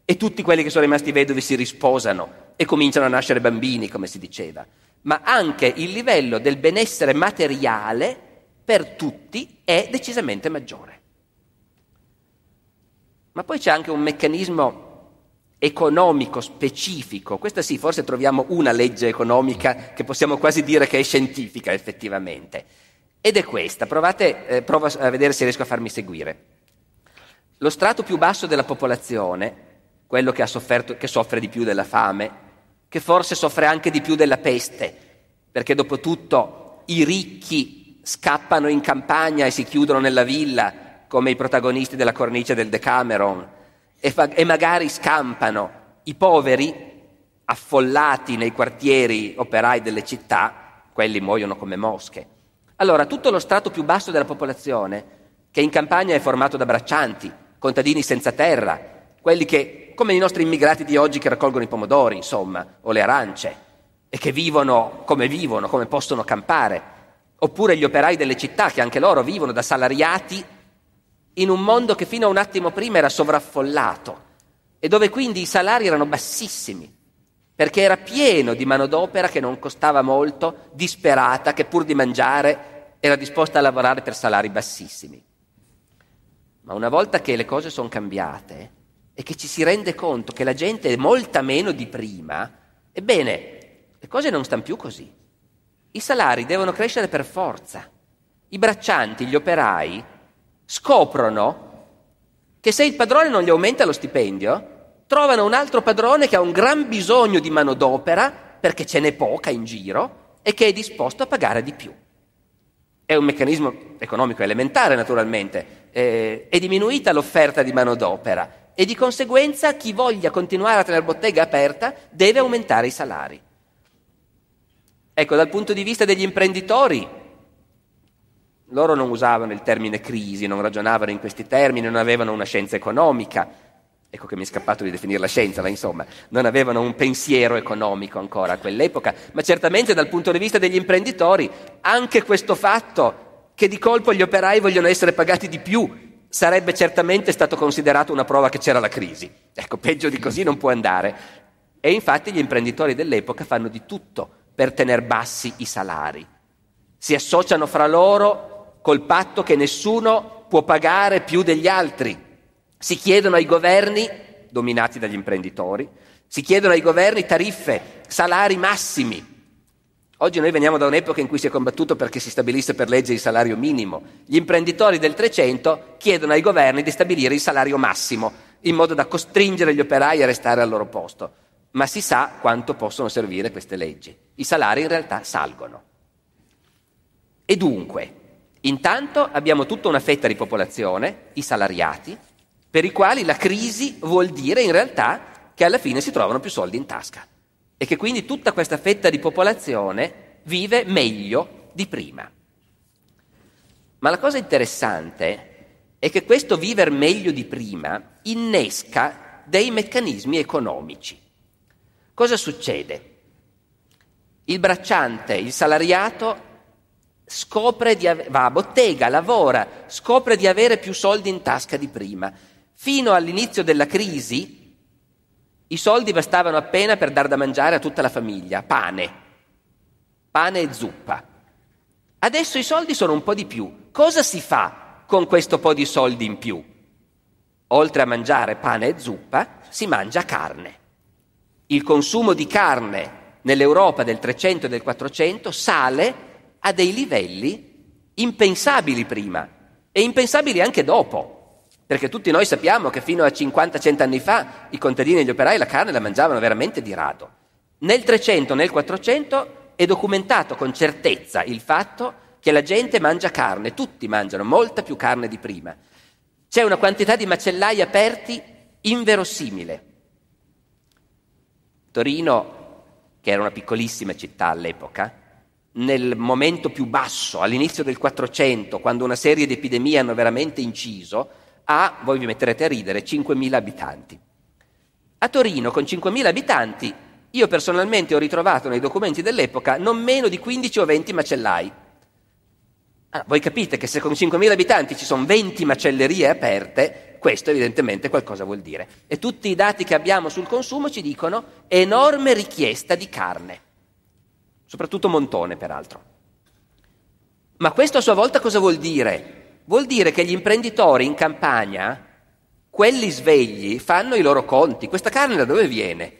e tutti quelli che sono rimasti vedovi si risposano e cominciano a nascere bambini, come si diceva, ma anche il livello del benessere materiale per tutti è decisamente maggiore. Ma poi c'è anche un meccanismo economico specifico, questa sì, forse troviamo una legge economica che possiamo quasi dire che è scientifica effettivamente, ed è questa, provate, eh, provo a vedere se riesco a farmi seguire. Lo strato più basso della popolazione, quello che, sofferto, che soffre di più della fame, che forse soffre anche di più della peste, perché dopo tutto i ricchi scappano in campagna e si chiudono nella villa, come i protagonisti della cornice del Decameron, e, fa- e magari scampano. I poveri, affollati nei quartieri operai delle città, quelli muoiono come mosche. Allora, tutto lo strato più basso della popolazione, che in campagna è formato da braccianti, contadini senza terra, quelli che, come i nostri immigrati di oggi che raccolgono i pomodori, insomma, o le arance, e che vivono come vivono, come possono campare, oppure gli operai delle città che anche loro vivono da salariati in un mondo che fino a un attimo prima era sovraffollato e dove quindi i salari erano bassissimi perché era pieno di manodopera che non costava molto, disperata, che pur di mangiare era disposta a lavorare per salari bassissimi. Ma una volta che le cose sono cambiate e che ci si rende conto che la gente è molta meno di prima, ebbene, le cose non stanno più così. I salari devono crescere per forza. I braccianti, gli operai, scoprono che se il padrone non gli aumenta lo stipendio, trovano un altro padrone che ha un gran bisogno di manodopera, perché ce n'è poca in giro, e che è disposto a pagare di più. È un meccanismo economico elementare, naturalmente. Eh, è diminuita l'offerta di manodopera e di conseguenza chi voglia continuare a tenere bottega aperta deve aumentare i salari. Ecco, dal punto di vista degli imprenditori, loro non usavano il termine crisi, non ragionavano in questi termini, non avevano una scienza economica, Ecco che mi è scappato di definire la scienza, ma insomma, non avevano un pensiero economico ancora a quell'epoca, ma certamente dal punto di vista degli imprenditori, anche questo fatto che di colpo gli operai vogliono essere pagati di più sarebbe certamente stato considerato una prova che c'era la crisi. Ecco, peggio di così non può andare. E infatti gli imprenditori dell'epoca fanno di tutto per tenere bassi i salari. Si associano fra loro col patto che nessuno può pagare più degli altri si chiedono ai governi, dominati dagli imprenditori, si chiedono ai governi tariffe, salari massimi. Oggi noi veniamo da un'epoca in cui si è combattuto perché si stabilisse per legge il salario minimo. Gli imprenditori del Trecento chiedono ai governi di stabilire il salario massimo, in modo da costringere gli operai a restare al loro posto. Ma si sa quanto possono servire queste leggi. I salari in realtà salgono. E dunque, intanto abbiamo tutta una fetta di popolazione, i salariati, per i quali la crisi vuol dire in realtà che alla fine si trovano più soldi in tasca e che quindi tutta questa fetta di popolazione vive meglio di prima. Ma la cosa interessante è che questo vivere meglio di prima innesca dei meccanismi economici. Cosa succede? Il bracciante, il salariato, scopre di ave- va a bottega, lavora, scopre di avere più soldi in tasca di prima Fino all'inizio della crisi i soldi bastavano appena per dar da mangiare a tutta la famiglia, pane, pane e zuppa. Adesso i soldi sono un po' di più. Cosa si fa con questo po' di soldi in più? Oltre a mangiare pane e zuppa, si mangia carne. il consumo di carne nell'Europa del 300 e del 400 sale a dei livelli impensabili prima e impensabili anche dopo. Perché tutti noi sappiamo che fino a 50-100 anni fa i contadini e gli operai la carne la mangiavano veramente di rado. Nel 300, nel 400 è documentato con certezza il fatto che la gente mangia carne, tutti mangiano molta più carne di prima. C'è una quantità di macellai aperti inverosimile. Torino, che era una piccolissima città all'epoca, nel momento più basso, all'inizio del 400, quando una serie di epidemie hanno veramente inciso, ha, voi vi metterete a ridere, 5.000 abitanti. A Torino, con 5.000 abitanti, io personalmente ho ritrovato nei documenti dell'epoca non meno di 15 o 20 macellai. Ah, voi capite che se con 5.000 abitanti ci sono 20 macellerie aperte, questo evidentemente qualcosa vuol dire. E tutti i dati che abbiamo sul consumo ci dicono enorme richiesta di carne, soprattutto montone peraltro. Ma questo a sua volta cosa vuol dire? Vuol dire che gli imprenditori in campagna, quelli svegli, fanno i loro conti. Questa carne da dove viene?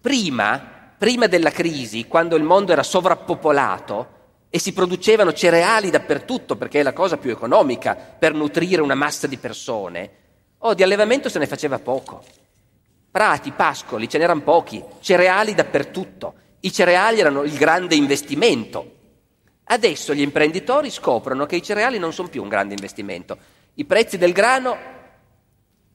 Prima, prima della crisi, quando il mondo era sovrappopolato e si producevano cereali dappertutto perché è la cosa più economica per nutrire una massa di persone, oh, di allevamento se ne faceva poco. Prati, pascoli, ce n'erano pochi, cereali dappertutto. I cereali erano il grande investimento. Adesso gli imprenditori scoprono che i cereali non sono più un grande investimento. I prezzi del grano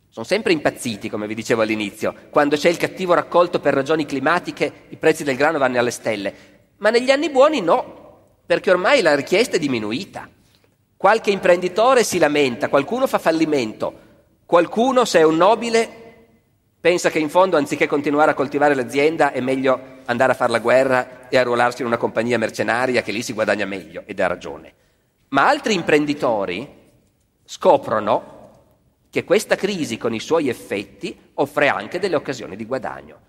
sono sempre impazziti, come vi dicevo all'inizio. Quando c'è il cattivo raccolto per ragioni climatiche, i prezzi del grano vanno alle stelle. Ma negli anni buoni no, perché ormai la richiesta è diminuita. Qualche imprenditore si lamenta, qualcuno fa fallimento, qualcuno, se è un nobile, pensa che in fondo, anziché continuare a coltivare l'azienda, è meglio andare a fare la guerra e arruolarsi in una compagnia mercenaria che lì si guadagna meglio, ed ha ragione. Ma altri imprenditori scoprono che questa crisi con i suoi effetti offre anche delle occasioni di guadagno.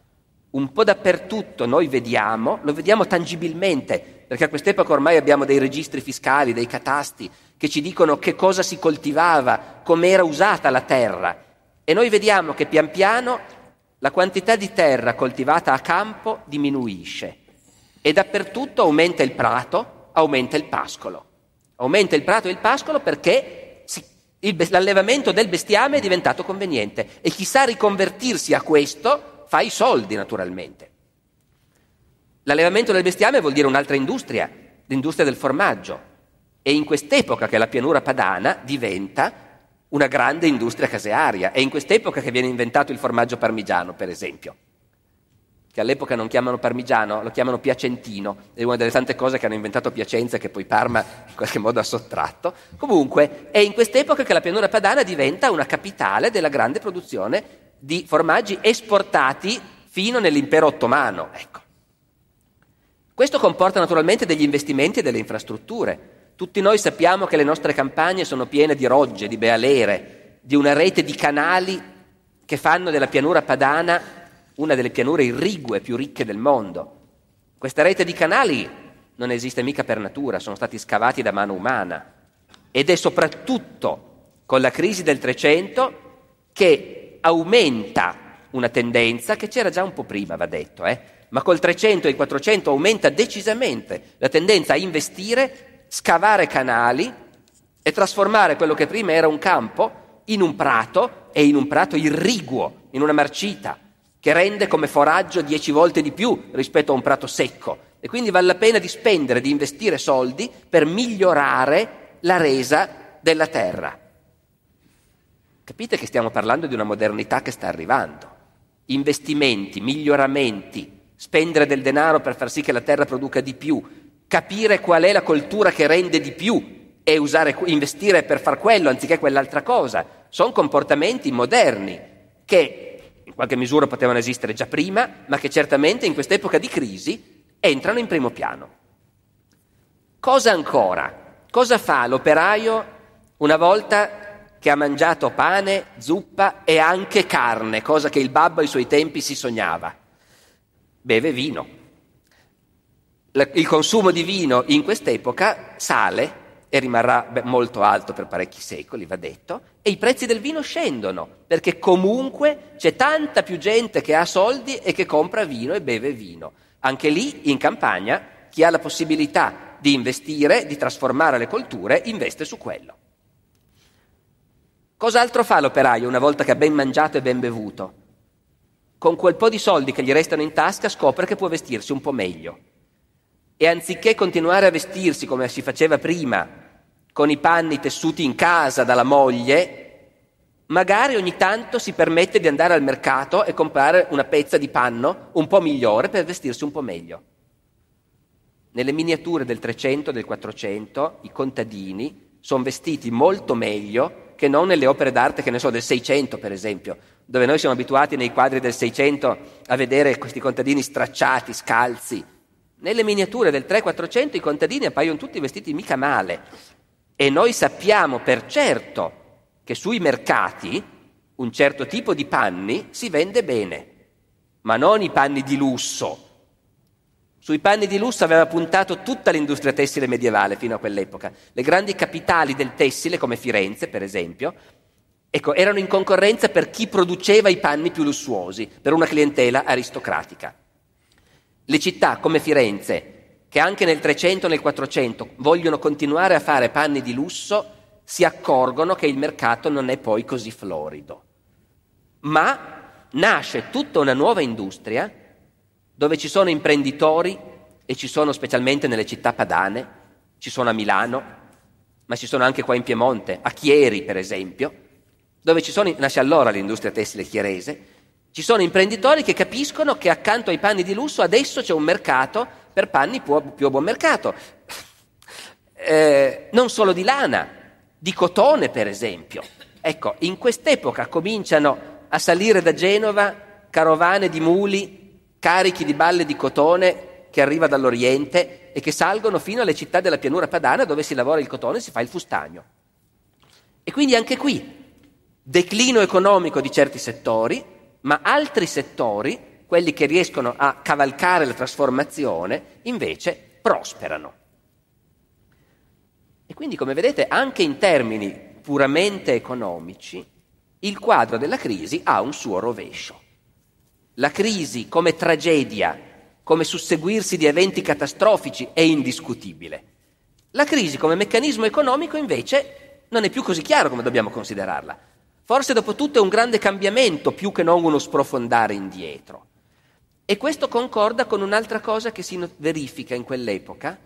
Un po' dappertutto noi vediamo, lo vediamo tangibilmente, perché a quest'epoca ormai abbiamo dei registri fiscali, dei catasti, che ci dicono che cosa si coltivava, come era usata la terra. E noi vediamo che pian piano la quantità di terra coltivata a campo diminuisce e dappertutto aumenta il prato, aumenta il pascolo. Aumenta il prato e il pascolo perché il, l'allevamento del bestiame è diventato conveniente e chi sa riconvertirsi a questo fa i soldi naturalmente. L'allevamento del bestiame vuol dire un'altra industria, l'industria del formaggio. È in quest'epoca che la pianura padana diventa una grande industria casearia. È in quest'epoca che viene inventato il formaggio parmigiano, per esempio che all'epoca non chiamano parmigiano, lo chiamano piacentino, è una delle tante cose che hanno inventato Piacenza che poi Parma in qualche modo ha sottratto. Comunque è in quest'epoca che la pianura padana diventa una capitale della grande produzione di formaggi esportati fino nell'impero ottomano. Ecco. Questo comporta naturalmente degli investimenti e delle infrastrutture. Tutti noi sappiamo che le nostre campagne sono piene di rogge, di bealere, di una rete di canali che fanno della pianura padana una delle pianure irrigue più ricche del mondo. Questa rete di canali non esiste mica per natura, sono stati scavati da mano umana ed è soprattutto con la crisi del 300 che aumenta una tendenza che c'era già un po' prima, va detto, eh? ma col 300 e il 400 aumenta decisamente la tendenza a investire, scavare canali e trasformare quello che prima era un campo in un prato e in un prato irriguo, in una marcita che rende come foraggio dieci volte di più rispetto a un prato secco e quindi vale la pena di spendere, di investire soldi per migliorare la resa della terra. Capite che stiamo parlando di una modernità che sta arrivando. Investimenti, miglioramenti, spendere del denaro per far sì che la terra produca di più, capire qual è la coltura che rende di più e usare, investire per far quello anziché quell'altra cosa. Sono comportamenti moderni che in qualche misura potevano esistere già prima, ma che certamente in quest'epoca di crisi entrano in primo piano. Cosa ancora? Cosa fa l'operaio una volta che ha mangiato pane, zuppa e anche carne, cosa che il babbo ai suoi tempi si sognava? Beve vino. Il consumo di vino in quest'epoca sale e rimarrà molto alto per parecchi secoli, va detto, e i prezzi del vino scendono, perché comunque c'è tanta più gente che ha soldi e che compra vino e beve vino. Anche lì, in campagna, chi ha la possibilità di investire, di trasformare le colture, investe su quello. Cos'altro fa l'operaio una volta che ha ben mangiato e ben bevuto? Con quel po' di soldi che gli restano in tasca scopre che può vestirsi un po' meglio. E anziché continuare a vestirsi come si faceva prima, con i panni tessuti in casa dalla moglie, magari ogni tanto si permette di andare al mercato e comprare una pezza di panno un po' migliore per vestirsi un po' meglio. Nelle miniature del 300 e del 400 i contadini sono vestiti molto meglio che non nelle opere d'arte, che ne so, del 600 per esempio, dove noi siamo abituati nei quadri del 600 a vedere questi contadini stracciati, scalzi. Nelle miniature del 300-400 i contadini appaiono tutti vestiti mica male, e noi sappiamo per certo che sui mercati un certo tipo di panni si vende bene, ma non i panni di lusso. Sui panni di lusso aveva puntato tutta l'industria tessile medievale fino a quell'epoca. Le grandi capitali del tessile, come Firenze per esempio, ecco, erano in concorrenza per chi produceva i panni più lussuosi, per una clientela aristocratica. Le città come Firenze, che anche nel 300 e nel 400 vogliono continuare a fare panni di lusso, si accorgono che il mercato non è poi così florido. Ma nasce tutta una nuova industria dove ci sono imprenditori e ci sono specialmente nelle città padane, ci sono a Milano, ma ci sono anche qua in Piemonte, a Chieri per esempio, dove ci sono, nasce allora l'industria tessile chierese, ci sono imprenditori che capiscono che accanto ai panni di lusso adesso c'è un mercato per panni più a buon mercato. Eh, non solo di lana, di cotone per esempio. Ecco, in quest'epoca cominciano a salire da Genova carovane di muli carichi di balle di cotone che arriva dall'Oriente e che salgono fino alle città della pianura padana dove si lavora il cotone e si fa il fustagno. E quindi anche qui declino economico di certi settori, ma altri settori quelli che riescono a cavalcare la trasformazione invece prosperano. E quindi, come vedete, anche in termini puramente economici, il quadro della crisi ha un suo rovescio. La crisi come tragedia, come susseguirsi di eventi catastrofici è indiscutibile. La crisi come meccanismo economico invece non è più così chiaro come dobbiamo considerarla. Forse dopo tutto è un grande cambiamento più che non uno sprofondare indietro. E questo concorda con un'altra cosa che si verifica in quell'epoca,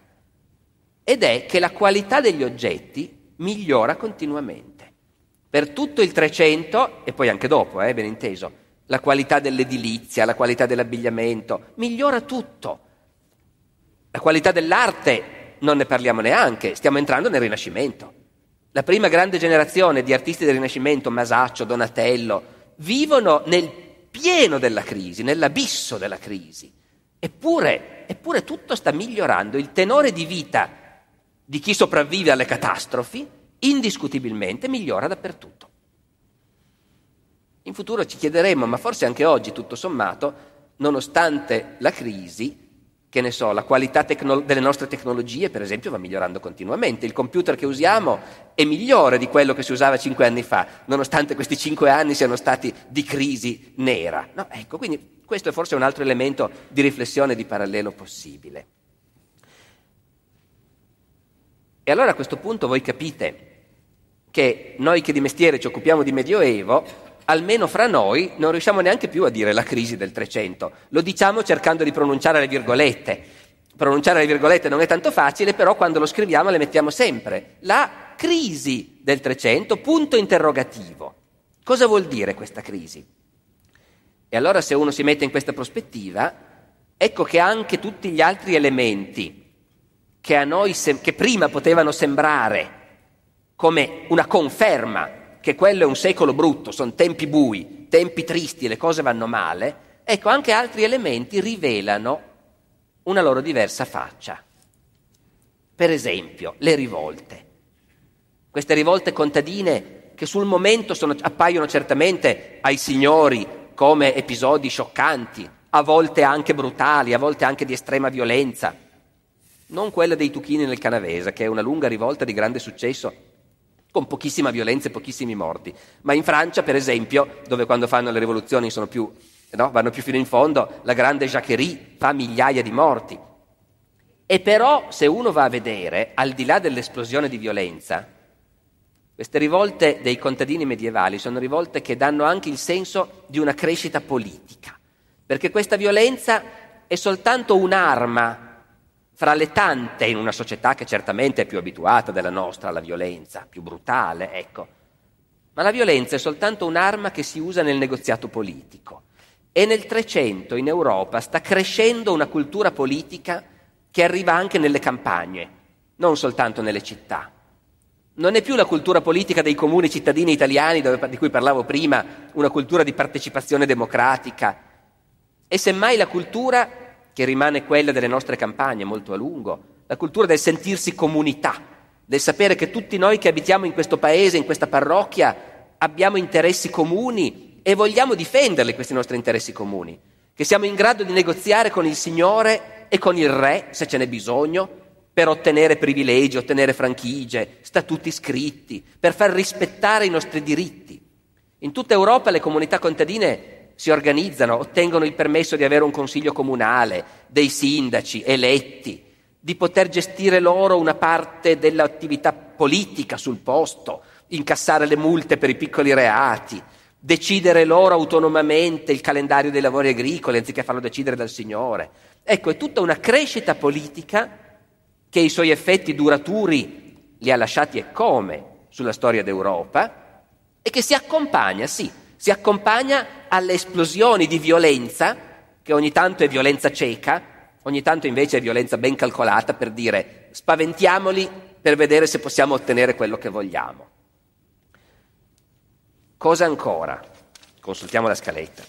ed è che la qualità degli oggetti migliora continuamente. Per tutto il 300, e poi anche dopo, eh, ben inteso, la qualità dell'edilizia, la qualità dell'abbigliamento, migliora tutto. La qualità dell'arte non ne parliamo neanche, stiamo entrando nel Rinascimento. La prima grande generazione di artisti del Rinascimento, Masaccio, Donatello, vivono nel pieno della crisi, nell'abisso della crisi. Eppure, eppure tutto sta migliorando. Il tenore di vita di chi sopravvive alle catastrofi indiscutibilmente migliora dappertutto. In futuro ci chiederemo, ma forse anche oggi, tutto sommato, nonostante la crisi, che ne so, la qualità tecno- delle nostre tecnologie, per esempio, va migliorando continuamente. Il computer che usiamo è migliore di quello che si usava cinque anni fa, nonostante questi cinque anni siano stati di crisi nera. No, ecco, quindi questo è forse un altro elemento di riflessione di parallelo possibile. E allora a questo punto voi capite che noi che di mestiere ci occupiamo di Medioevo almeno fra noi non riusciamo neanche più a dire la crisi del Trecento, lo diciamo cercando di pronunciare le virgolette. Pronunciare le virgolette non è tanto facile, però quando lo scriviamo le mettiamo sempre. La crisi del Trecento, punto interrogativo. Cosa vuol dire questa crisi? E allora se uno si mette in questa prospettiva, ecco che anche tutti gli altri elementi che, a noi sem- che prima potevano sembrare come una conferma che quello è un secolo brutto, sono tempi bui, tempi tristi, le cose vanno male, ecco, anche altri elementi rivelano una loro diversa faccia. Per esempio, le rivolte. Queste rivolte contadine che sul momento sono, appaiono certamente ai signori come episodi scioccanti, a volte anche brutali, a volte anche di estrema violenza, non quella dei Tuchini nel Canavese, che è una lunga rivolta di grande successo, con pochissima violenza e pochissimi morti, ma in Francia, per esempio, dove quando fanno le rivoluzioni più, no, vanno più fino in fondo, la grande Jacquerie fa migliaia di morti. E però, se uno va a vedere, al di là dell'esplosione di violenza, queste rivolte dei contadini medievali sono rivolte che danno anche il senso di una crescita politica, perché questa violenza è soltanto un'arma fra le tante in una società che certamente è più abituata della nostra alla violenza, più brutale, ecco. Ma la violenza è soltanto un'arma che si usa nel negoziato politico. E nel Trecento in Europa sta crescendo una cultura politica che arriva anche nelle campagne, non soltanto nelle città. Non è più la cultura politica dei comuni cittadini italiani dove, di cui parlavo prima, una cultura di partecipazione democratica, è semmai la cultura che rimane quella delle nostre campagne molto a lungo, la cultura del sentirsi comunità, del sapere che tutti noi che abitiamo in questo paese, in questa parrocchia, abbiamo interessi comuni e vogliamo difenderli questi nostri interessi comuni, che siamo in grado di negoziare con il Signore e con il Re, se ce n'è bisogno, per ottenere privilegi, ottenere franchigie, statuti scritti, per far rispettare i nostri diritti. In tutta Europa le comunità contadine si organizzano, ottengono il permesso di avere un consiglio comunale, dei sindaci eletti, di poter gestire loro una parte dell'attività politica sul posto, incassare le multe per i piccoli reati, decidere loro autonomamente il calendario dei lavori agricoli anziché farlo decidere dal Signore. Ecco, è tutta una crescita politica che i suoi effetti duraturi li ha lasciati e come sulla storia d'Europa e che si accompagna, sì, si accompagna alle esplosioni di violenza, che ogni tanto è violenza cieca, ogni tanto invece è violenza ben calcolata per dire spaventiamoli per vedere se possiamo ottenere quello che vogliamo. Cosa ancora? Consultiamo la scaletta.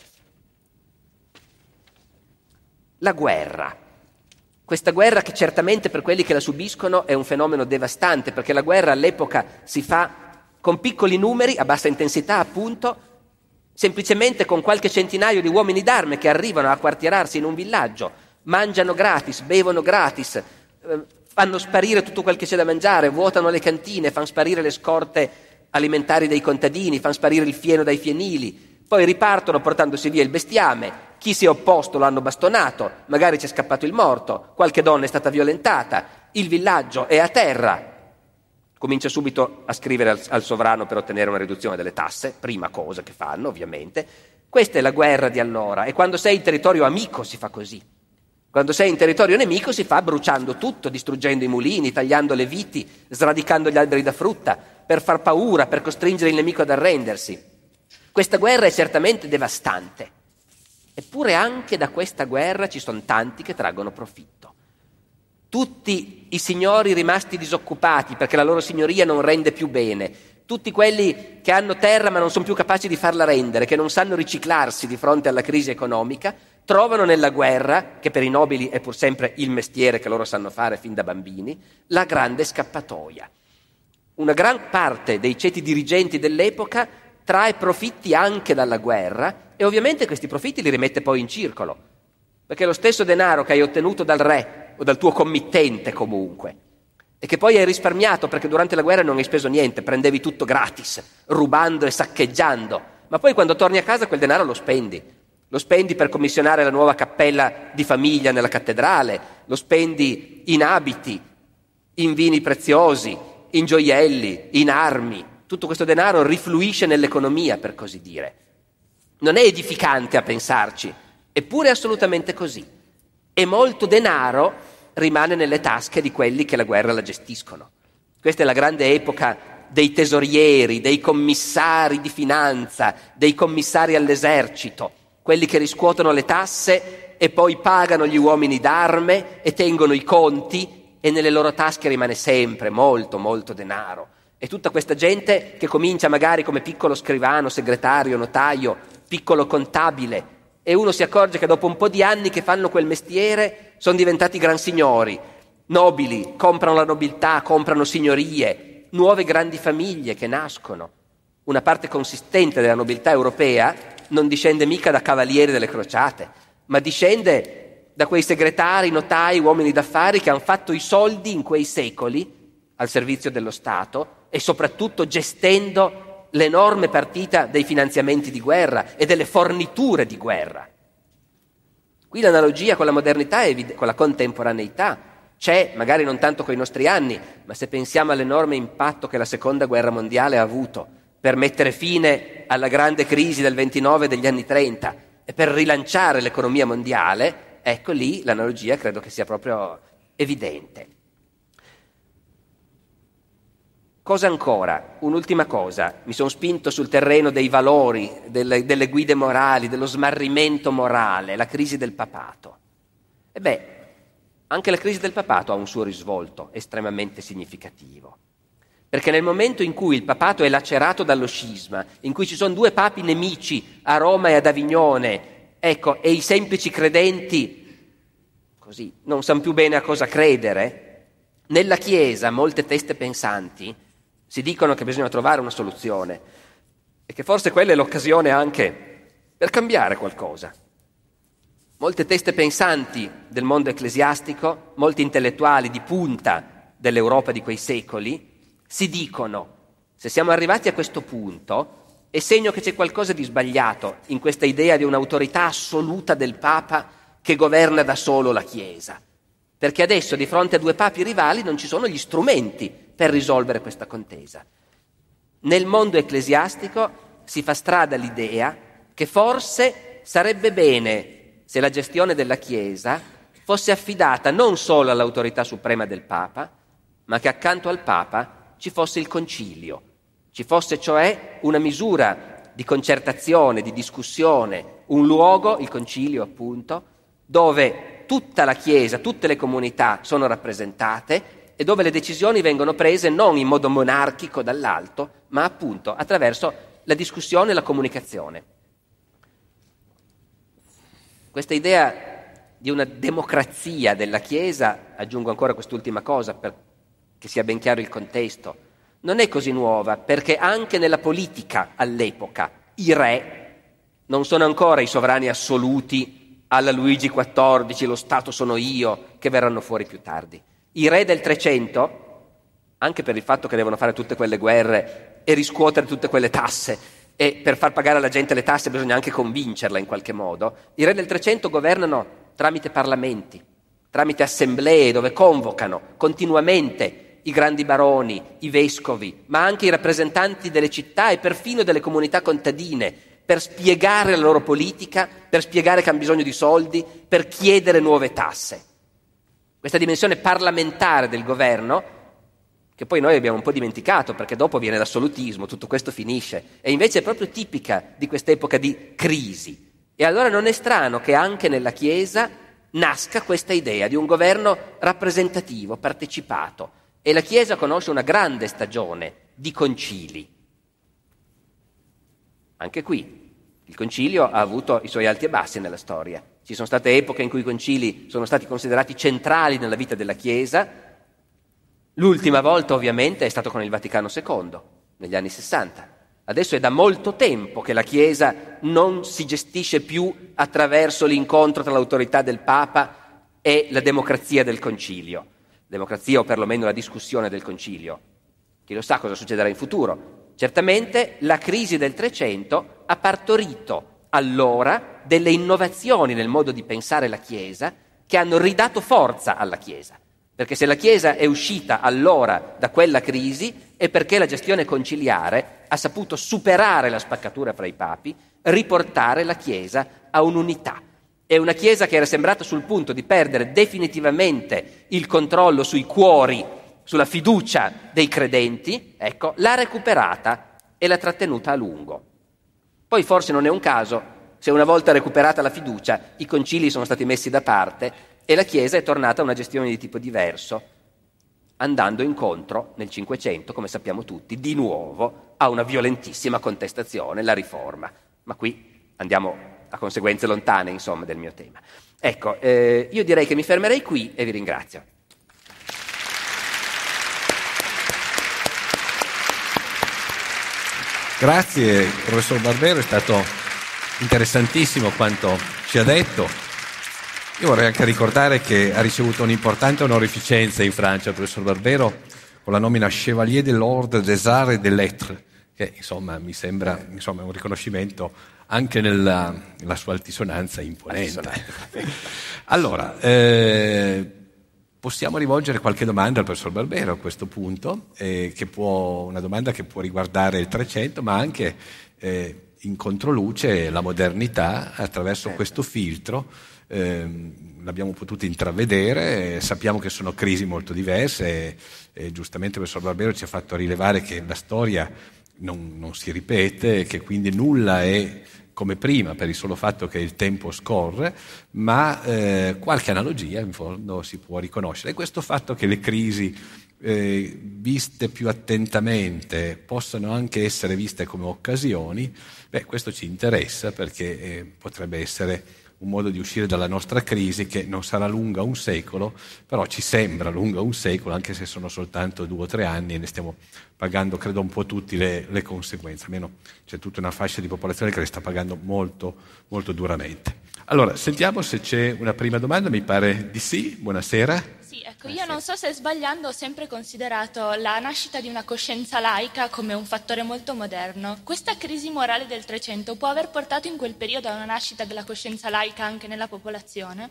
La guerra. Questa guerra che certamente per quelli che la subiscono è un fenomeno devastante, perché la guerra all'epoca si fa con piccoli numeri, a bassa intensità appunto, semplicemente con qualche centinaio di uomini d'arme che arrivano a quartierarsi in un villaggio, mangiano gratis, bevono gratis, eh, fanno sparire tutto quel che c'è da mangiare, vuotano le cantine, fanno sparire le scorte alimentari dei contadini, fanno sparire il fieno dai fienili, poi ripartono portandosi via il bestiame, chi si è opposto lo hanno bastonato, magari c'è scappato il morto, qualche donna è stata violentata, il villaggio è a terra, Comincia subito a scrivere al, al, sovrano per ottenere una riduzione delle tasse, prima cosa che fanno ovviamente. Questa è la guerra di allora e quando sei in territorio amico si fa così. Quando sei in territorio nemico si fa bruciando tutto, distruggendo i mulini, tagliando le viti, sradicando gli alberi da frutta, per far paura, per costringere il nemico ad arrendersi. Questa guerra è certamente devastante. Eppure anche da questa guerra ci sono tanti che traggono profitto tutti i signori rimasti disoccupati perché la loro signoria non rende più bene, tutti quelli che hanno terra ma non sono più capaci di farla rendere, che non sanno riciclarsi di fronte alla crisi economica, trovano nella guerra, che per i nobili è pur sempre il mestiere che loro sanno fare fin da bambini, la grande scappatoia. Una gran parte dei ceti dirigenti dell'epoca trae profitti anche dalla guerra e ovviamente questi profitti li rimette poi in circolo, perché lo stesso denaro che hai ottenuto dal re o dal tuo committente comunque, e che poi hai risparmiato perché durante la guerra non hai speso niente, prendevi tutto gratis, rubando e saccheggiando, ma poi quando torni a casa quel denaro lo spendi. Lo spendi per commissionare la nuova cappella di famiglia nella cattedrale, lo spendi in abiti, in vini preziosi, in gioielli, in armi. Tutto questo denaro rifluisce nell'economia, per così dire. Non è edificante a pensarci, eppure è assolutamente così e molto denaro rimane nelle tasche di quelli che la guerra la gestiscono. Questa è la grande epoca dei tesorieri, dei commissari di finanza, dei commissari all'esercito, quelli che riscuotono le tasse e poi pagano gli uomini d'arme e tengono i conti e nelle loro tasche rimane sempre molto, molto denaro. E tutta questa gente che comincia magari come piccolo scrivano, segretario, notaio, piccolo contabile, e uno si accorge che dopo un po' di anni che fanno quel mestiere sono diventati gran signori, nobili, comprano la nobiltà, comprano signorie, nuove grandi famiglie che nascono. Una parte consistente della nobiltà europea non discende mica da cavalieri delle crociate, ma discende da quei segretari, notai, uomini d'affari che hanno fatto i soldi in quei secoli al servizio dello Stato e soprattutto gestendo l'enorme partita dei finanziamenti di guerra e delle forniture di guerra. Qui l'analogia con la modernità e con la contemporaneità c'è, magari non tanto con i nostri anni, ma se pensiamo all'enorme impatto che la seconda guerra mondiale ha avuto per mettere fine alla grande crisi del 29 degli anni 30 e per rilanciare l'economia mondiale, ecco lì l'analogia credo che sia proprio evidente. Cosa ancora? Un'ultima cosa, mi sono spinto sul terreno dei valori, delle, delle, guide morali, dello smarrimento morale, la crisi del papato. E beh, anche la crisi del papato ha un suo risvolto estremamente significativo. Perché nel momento in cui il papato è lacerato dallo scisma, in cui ci sono due papi nemici a Roma e ad Avignone, ecco, e i semplici credenti, così, non sanno più bene a cosa credere, nella Chiesa molte teste pensanti si dicono che bisogna trovare una soluzione e che forse quella è l'occasione anche per cambiare qualcosa. Molte teste pensanti del mondo ecclesiastico, molti intellettuali di punta dell'Europa di quei secoli, si dicono, se siamo arrivati a questo punto, è segno che c'è qualcosa di sbagliato in questa idea di un'autorità assoluta del Papa che governa da solo la Chiesa. Perché adesso di fronte a due papi rivali non ci sono gli strumenti per risolvere questa contesa. Nel mondo ecclesiastico si fa strada l'idea che forse sarebbe bene se la gestione della Chiesa fosse affidata non solo all'autorità suprema del Papa, ma che accanto al Papa ci fosse il concilio, ci fosse cioè una misura di concertazione, di discussione, un luogo, il concilio appunto, dove tutta la Chiesa, tutte le comunità sono rappresentate e dove le decisioni vengono prese non in modo monarchico dall'alto, ma appunto attraverso la discussione e la comunicazione. Questa idea di una democrazia della Chiesa, aggiungo ancora quest'ultima cosa perché sia ben chiaro il contesto, non è così nuova perché anche nella politica all'epoca i re non sono ancora i sovrani assoluti alla Luigi XIV, lo Stato sono io, che verranno fuori più tardi. I re del Trecento, anche per il fatto che devono fare tutte quelle guerre e riscuotere tutte quelle tasse, e per far pagare alla gente le tasse bisogna anche convincerla in qualche modo, i re del Trecento governano tramite parlamenti, tramite assemblee dove convocano continuamente i grandi baroni, i vescovi, ma anche i rappresentanti delle città e perfino delle comunità contadine per spiegare la loro politica, per spiegare che hanno bisogno di soldi, per chiedere nuove tasse questa dimensione parlamentare del governo, che poi noi abbiamo un po' dimenticato perché dopo viene l'assolutismo, tutto questo finisce, e invece è proprio tipica di quest'epoca di crisi. E allora non è strano che anche nella Chiesa nasca questa idea di un governo rappresentativo, partecipato. E la Chiesa conosce una grande stagione di concili. Anche qui il concilio ha avuto i suoi alti e bassi nella storia. Ci sono state epoche in cui i concili sono stati considerati centrali nella vita della Chiesa. L'ultima volta ovviamente è stato con il Vaticano II, negli anni 60. Adesso è da molto tempo che la Chiesa non si gestisce più attraverso l'incontro tra l'autorità del Papa e la democrazia del concilio. Democrazia o perlomeno la discussione del concilio. Chi lo sa cosa succederà in futuro. Certamente la crisi del Trecento ha partorito allora delle innovazioni nel modo di pensare la Chiesa che hanno ridato forza alla Chiesa. Perché se la Chiesa è uscita allora da quella crisi è perché la gestione conciliare ha saputo superare la spaccatura fra i papi, riportare la Chiesa a un'unità. E una Chiesa che era sembrata sul punto di perdere definitivamente il controllo sui cuori, sulla fiducia dei credenti, ecco, l'ha recuperata e l'ha trattenuta a lungo. Poi forse non è un caso se una volta recuperata la fiducia i concili sono stati messi da parte e la Chiesa è tornata a una gestione di tipo diverso, andando incontro nel Cinquecento, come sappiamo tutti, di nuovo a una violentissima contestazione, la riforma. Ma qui andiamo a conseguenze lontane, insomma, del mio tema. Ecco, eh, io direi che mi fermerei qui e vi ringrazio. Grazie professor Barbero, è stato interessantissimo quanto ci ha detto. Io vorrei anche ricordare che ha ricevuto un'importante onorificenza in Francia il professor Barbero con la nomina Chevalier de l'Ordre des Arts et des Lettres, che insomma mi sembra insomma, un riconoscimento anche nella, nella sua altisonanza imponente. allora, eh, possiamo rivolgere qualche domanda al professor Barbero a questo punto, eh, che può, una domanda che può riguardare il 300, ma anche eh, in controluce la modernità attraverso certo. questo filtro. Eh, l'abbiamo potuto intravedere, sappiamo che sono crisi molto diverse e, e giustamente il professor Barbero ci ha fatto rilevare che la storia non, non si ripete, che quindi nulla è come prima per il solo fatto che il tempo scorre, ma eh, qualche analogia in fondo si può riconoscere. E questo fatto che le crisi eh, viste più attentamente possano anche essere viste come occasioni, beh, questo ci interessa perché eh, potrebbe essere un modo di uscire dalla nostra crisi che non sarà lunga un secolo, però ci sembra lunga un secolo, anche se sono soltanto due o tre anni e ne stiamo pagando, credo, un po' tutti le, le conseguenze. Almeno c'è tutta una fascia di popolazione che le sta pagando molto, molto duramente. Allora, sentiamo se c'è una prima domanda, mi pare di sì. Buonasera. Ecco, io non so se sbagliando ho sempre considerato la nascita di una coscienza laica come un fattore molto moderno. Questa crisi morale del Trecento può aver portato in quel periodo a una nascita della coscienza laica anche nella popolazione?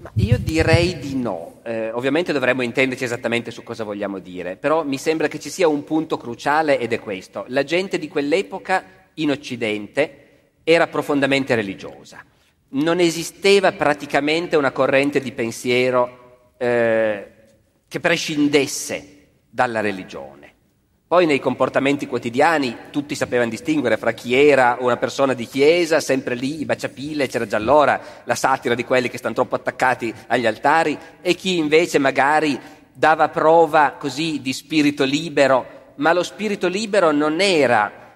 Ma io direi di no. Eh, ovviamente dovremmo intenderci esattamente su cosa vogliamo dire, però mi sembra che ci sia un punto cruciale ed è questo. La gente di quell'epoca in Occidente era profondamente religiosa non esisteva praticamente una corrente di pensiero eh, che prescindesse dalla religione. Poi nei comportamenti quotidiani tutti sapevano distinguere fra chi era una persona di chiesa, sempre lì i baciapile, c'era già allora la satira di quelli che stanno troppo attaccati agli altari, e chi invece magari dava prova così di spirito libero, ma lo spirito libero non era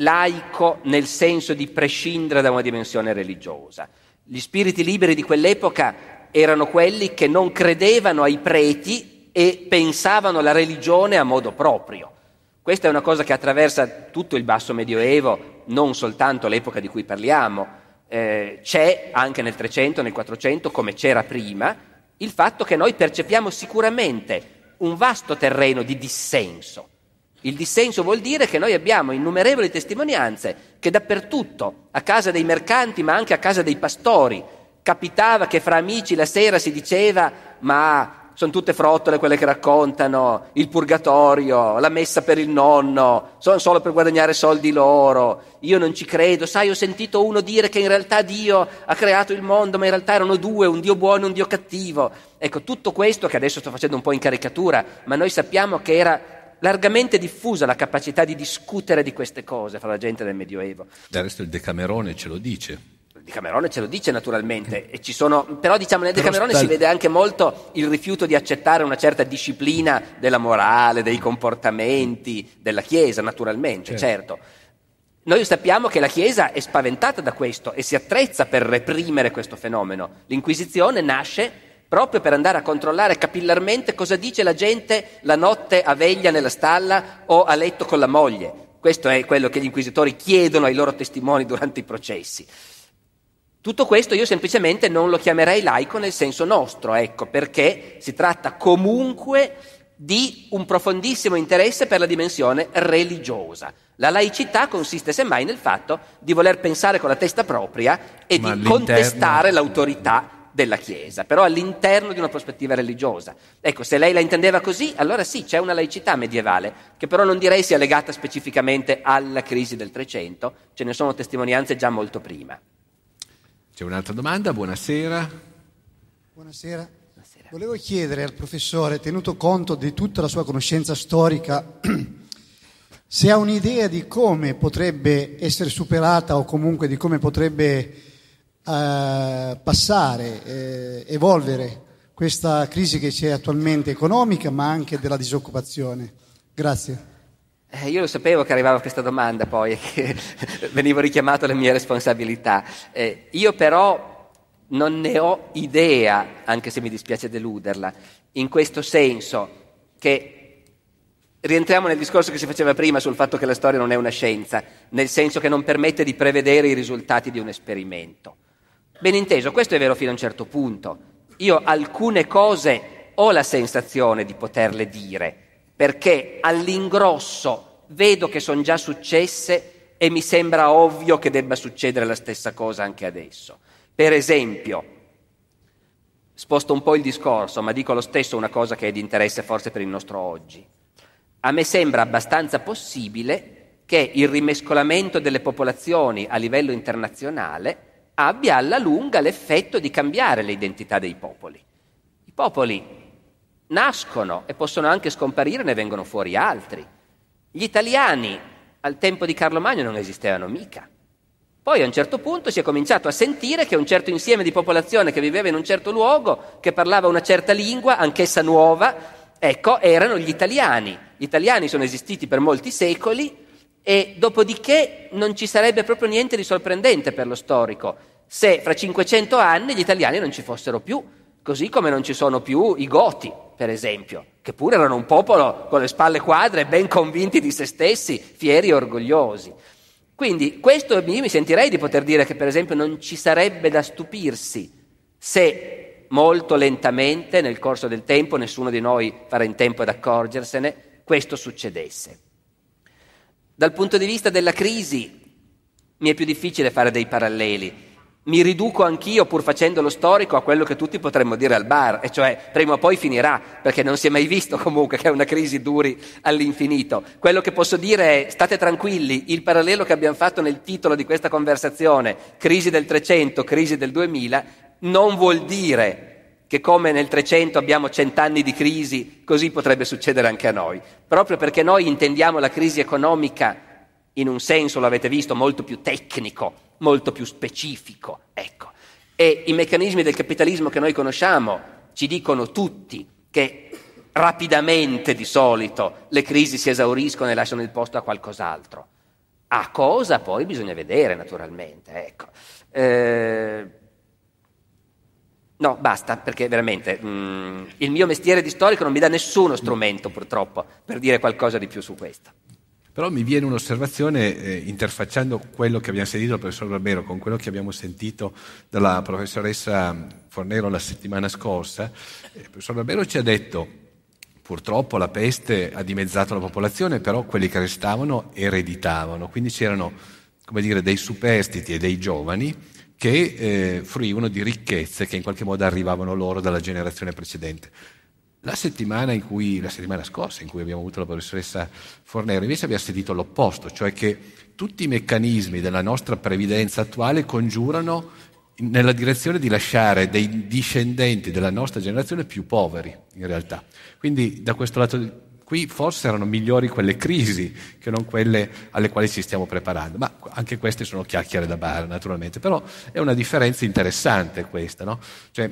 laico nel senso di prescindere da una dimensione religiosa. Gli spiriti liberi di quell'epoca erano quelli che non credevano ai preti e pensavano la religione a modo proprio. Questa è una cosa che attraversa tutto il basso medioevo, non soltanto l'epoca di cui parliamo. Eh, c'è anche nel 300, nel 400, come c'era prima, il fatto che noi percepiamo sicuramente un vasto terreno di dissenso il dissenso vuol dire che noi abbiamo innumerevoli testimonianze che dappertutto, a casa dei mercanti ma anche a casa dei pastori, capitava che fra amici la sera si diceva ma sono tutte frottole quelle che raccontano, il purgatorio, la messa per il nonno, sono solo per guadagnare soldi loro, io non ci credo, sai ho sentito uno dire che in realtà Dio ha creato il mondo ma in realtà erano due, un Dio buono e un Dio cattivo. Ecco, tutto questo che adesso sto facendo un po' in caricatura, ma noi sappiamo che era largamente diffusa la capacità di discutere di queste cose fra la gente del Medioevo. Del resto il Decamerone ce lo dice. Il Decamerone ce lo dice naturalmente, sono, però diciamo nel Decamerone si vede anche molto il rifiuto di accettare una certa disciplina della morale, dei comportamenti della Chiesa, naturalmente, certo. certo. Noi sappiamo che la Chiesa è spaventata da questo e si attrezza per reprimere questo fenomeno. L'Inquisizione nasce proprio per andare a controllare capillarmente cosa dice la gente la notte a veglia nella stalla o a letto con la moglie. Questo è quello che gli inquisitori chiedono ai loro testimoni durante i processi. Tutto questo io semplicemente non lo chiamerei laico nel senso nostro, ecco, perché si tratta comunque di un profondissimo interesse per la dimensione religiosa. La laicità consiste semmai nel fatto di voler pensare con la testa propria e Ma di contestare l'autorità della Chiesa, però all'interno di una prospettiva religiosa. Ecco, se lei la intendeva così, allora sì, c'è una laicità medievale, che però non direi sia legata specificamente alla crisi del Trecento, ce ne sono testimonianze già molto prima. C'è un'altra domanda, buonasera. Buonasera. buonasera. Volevo chiedere al professore, tenuto conto di tutta la sua conoscenza storica, se ha un'idea di come potrebbe essere superata o comunque di come potrebbe eh, passare, eh, evolvere questa crisi che c'è attualmente economica ma anche della disoccupazione. Grazie. Eh, io lo sapevo che arrivava questa domanda poi che venivo richiamato alle mie responsabilità. Eh, io però non ne ho idea, anche se mi dispiace deluderla, in questo senso che rientriamo nel discorso che si faceva prima sul fatto che la storia non è una scienza, nel senso che non permette di prevedere i risultati di un esperimento. Ben inteso, questo è vero fino a un certo punto. Io alcune cose ho la sensazione di poterle dire, perché all'ingrosso vedo che sono già successe e mi sembra ovvio che debba succedere la stessa cosa anche adesso. Per esempio, sposto un po' il discorso, ma dico lo stesso una cosa che è di interesse forse per il nostro oggi. A me sembra abbastanza possibile che il rimescolamento delle popolazioni a livello internazionale abbia alla lunga l'effetto di cambiare le identità dei popoli. I popoli nascono e possono anche scomparire, ne vengono fuori altri. Gli italiani al tempo di Carlo Magno non esistevano mica. Poi a un certo punto si è cominciato a sentire che un certo insieme di popolazione che viveva in un certo luogo, che parlava una certa lingua, anch'essa nuova, ecco, erano gli italiani. Gli italiani sono esistiti per molti secoli e dopodiché non ci sarebbe proprio niente di sorprendente per lo storico se fra 500 anni gli italiani non ci fossero più, così come non ci sono più i Goti, per esempio, che pure erano un popolo con le spalle quadre, ben convinti di se stessi, fieri e orgogliosi. Quindi questo io mi sentirei di poter dire che per esempio non ci sarebbe da stupirsi se molto lentamente nel corso del tempo, nessuno di noi farà in tempo ad accorgersene, questo succedesse. Dal punto di vista della crisi mi è più difficile fare dei paralleli. Mi riduco anch'io, pur facendo lo storico, a quello che tutti potremmo dire al bar, e cioè prima o poi finirà, perché non si è mai visto comunque che una crisi duri all'infinito. Quello che posso dire è state tranquilli, il parallelo che abbiamo fatto nel titolo di questa conversazione, crisi del 300, crisi del 2000, non vuol dire che come nel 300 abbiamo cent'anni di crisi, così potrebbe succedere anche a noi. Proprio perché noi intendiamo la crisi economica in un senso, lo avete visto, molto più tecnico, molto più specifico. Ecco. E i meccanismi del capitalismo che noi conosciamo ci dicono tutti che rapidamente di solito le crisi si esauriscono e lasciano il posto a qualcos'altro. A cosa poi bisogna vedere, naturalmente. Ecco. Eh, No, basta, perché veramente mm, il mio mestiere di storico non mi dà nessuno strumento, purtroppo, per dire qualcosa di più su questo. Però mi viene un'osservazione, eh, interfacciando quello che abbiamo sentito dal professor Barbero con quello che abbiamo sentito dalla professoressa Fornero la settimana scorsa. Eh, il professor Barbero ci ha detto, purtroppo la peste ha dimezzato la popolazione, però quelli che restavano ereditavano, quindi c'erano dire, dei superstiti e dei giovani che eh, fruivano di ricchezze che in qualche modo arrivavano loro dalla generazione precedente. La settimana, cui, la settimana, scorsa, in cui abbiamo avuto la professoressa Fornero, invece abbiamo sentito l'opposto, cioè che tutti i meccanismi della nostra previdenza attuale congiurano nella direzione di lasciare dei discendenti della nostra generazione più poveri, in realtà. Quindi da questo lato Qui forse erano migliori quelle crisi che non quelle alle quali ci stiamo preparando, ma anche queste sono chiacchiere da bar, naturalmente, però è una differenza interessante questa, no? Cioè,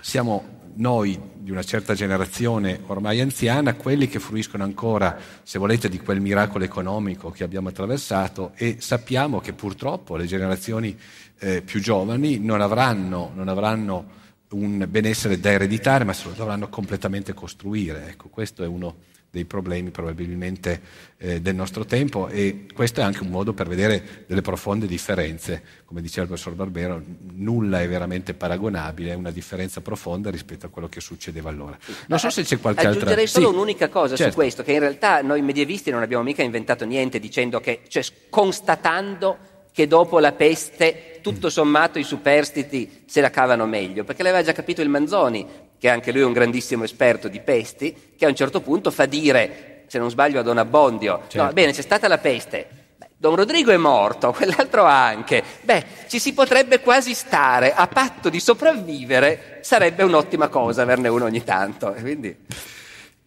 siamo noi di una certa generazione ormai anziana, quelli che fruiscono ancora, se volete, di quel miracolo economico che abbiamo attraversato e sappiamo che purtroppo le generazioni eh, più giovani non avranno, non avranno un benessere da ereditare, ma se lo dovranno completamente costruire. Ecco, questo è uno dei problemi probabilmente eh, del nostro tempo e questo è anche un modo per vedere delle profonde differenze. Come diceva il professor Barbero, nulla è veramente paragonabile, è una differenza profonda rispetto a quello che succedeva allora. Non so se c'è qualche altra... Aggiungerei solo sì, un'unica cosa certo. su questo, che in realtà noi medievisti non abbiamo mica inventato niente dicendo che, cioè constatando che dopo la peste tutto sommato i superstiti se la cavano meglio, perché l'aveva già capito il Manzoni, che anche lui è un grandissimo esperto di pesti, che a un certo punto fa dire, se non sbaglio a Don Abbondio, certo. no, bene, c'è stata la peste, Don Rodrigo è morto, quell'altro anche, beh, ci si potrebbe quasi stare, a patto di sopravvivere sarebbe un'ottima cosa averne uno ogni tanto. Quindi...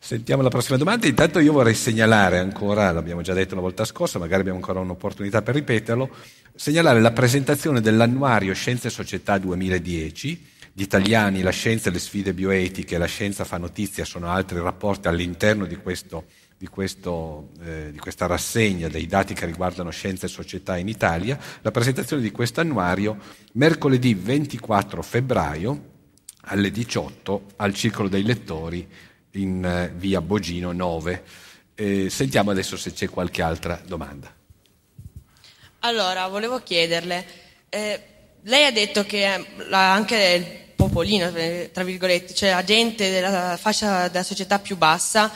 Sentiamo la prossima domanda. Intanto io vorrei segnalare ancora, l'abbiamo già detto la volta scorsa, magari abbiamo ancora un'opportunità per ripeterlo, segnalare la presentazione dell'annuario Scienze e Società 2010. Gli italiani, la scienza e le sfide bioetiche, la scienza fa notizia, sono altri rapporti all'interno di, questo, di, questo, eh, di questa rassegna dei dati che riguardano scienza e società in Italia. La presentazione di questo annuario mercoledì 24 febbraio alle 18 al Circolo dei Lettori in eh, via Bogino 9. Eh, sentiamo adesso se c'è qualche altra domanda. Allora, volevo chiederle, eh, lei ha detto che anche il popolino, tra virgolette, cioè la gente della fascia della società più bassa,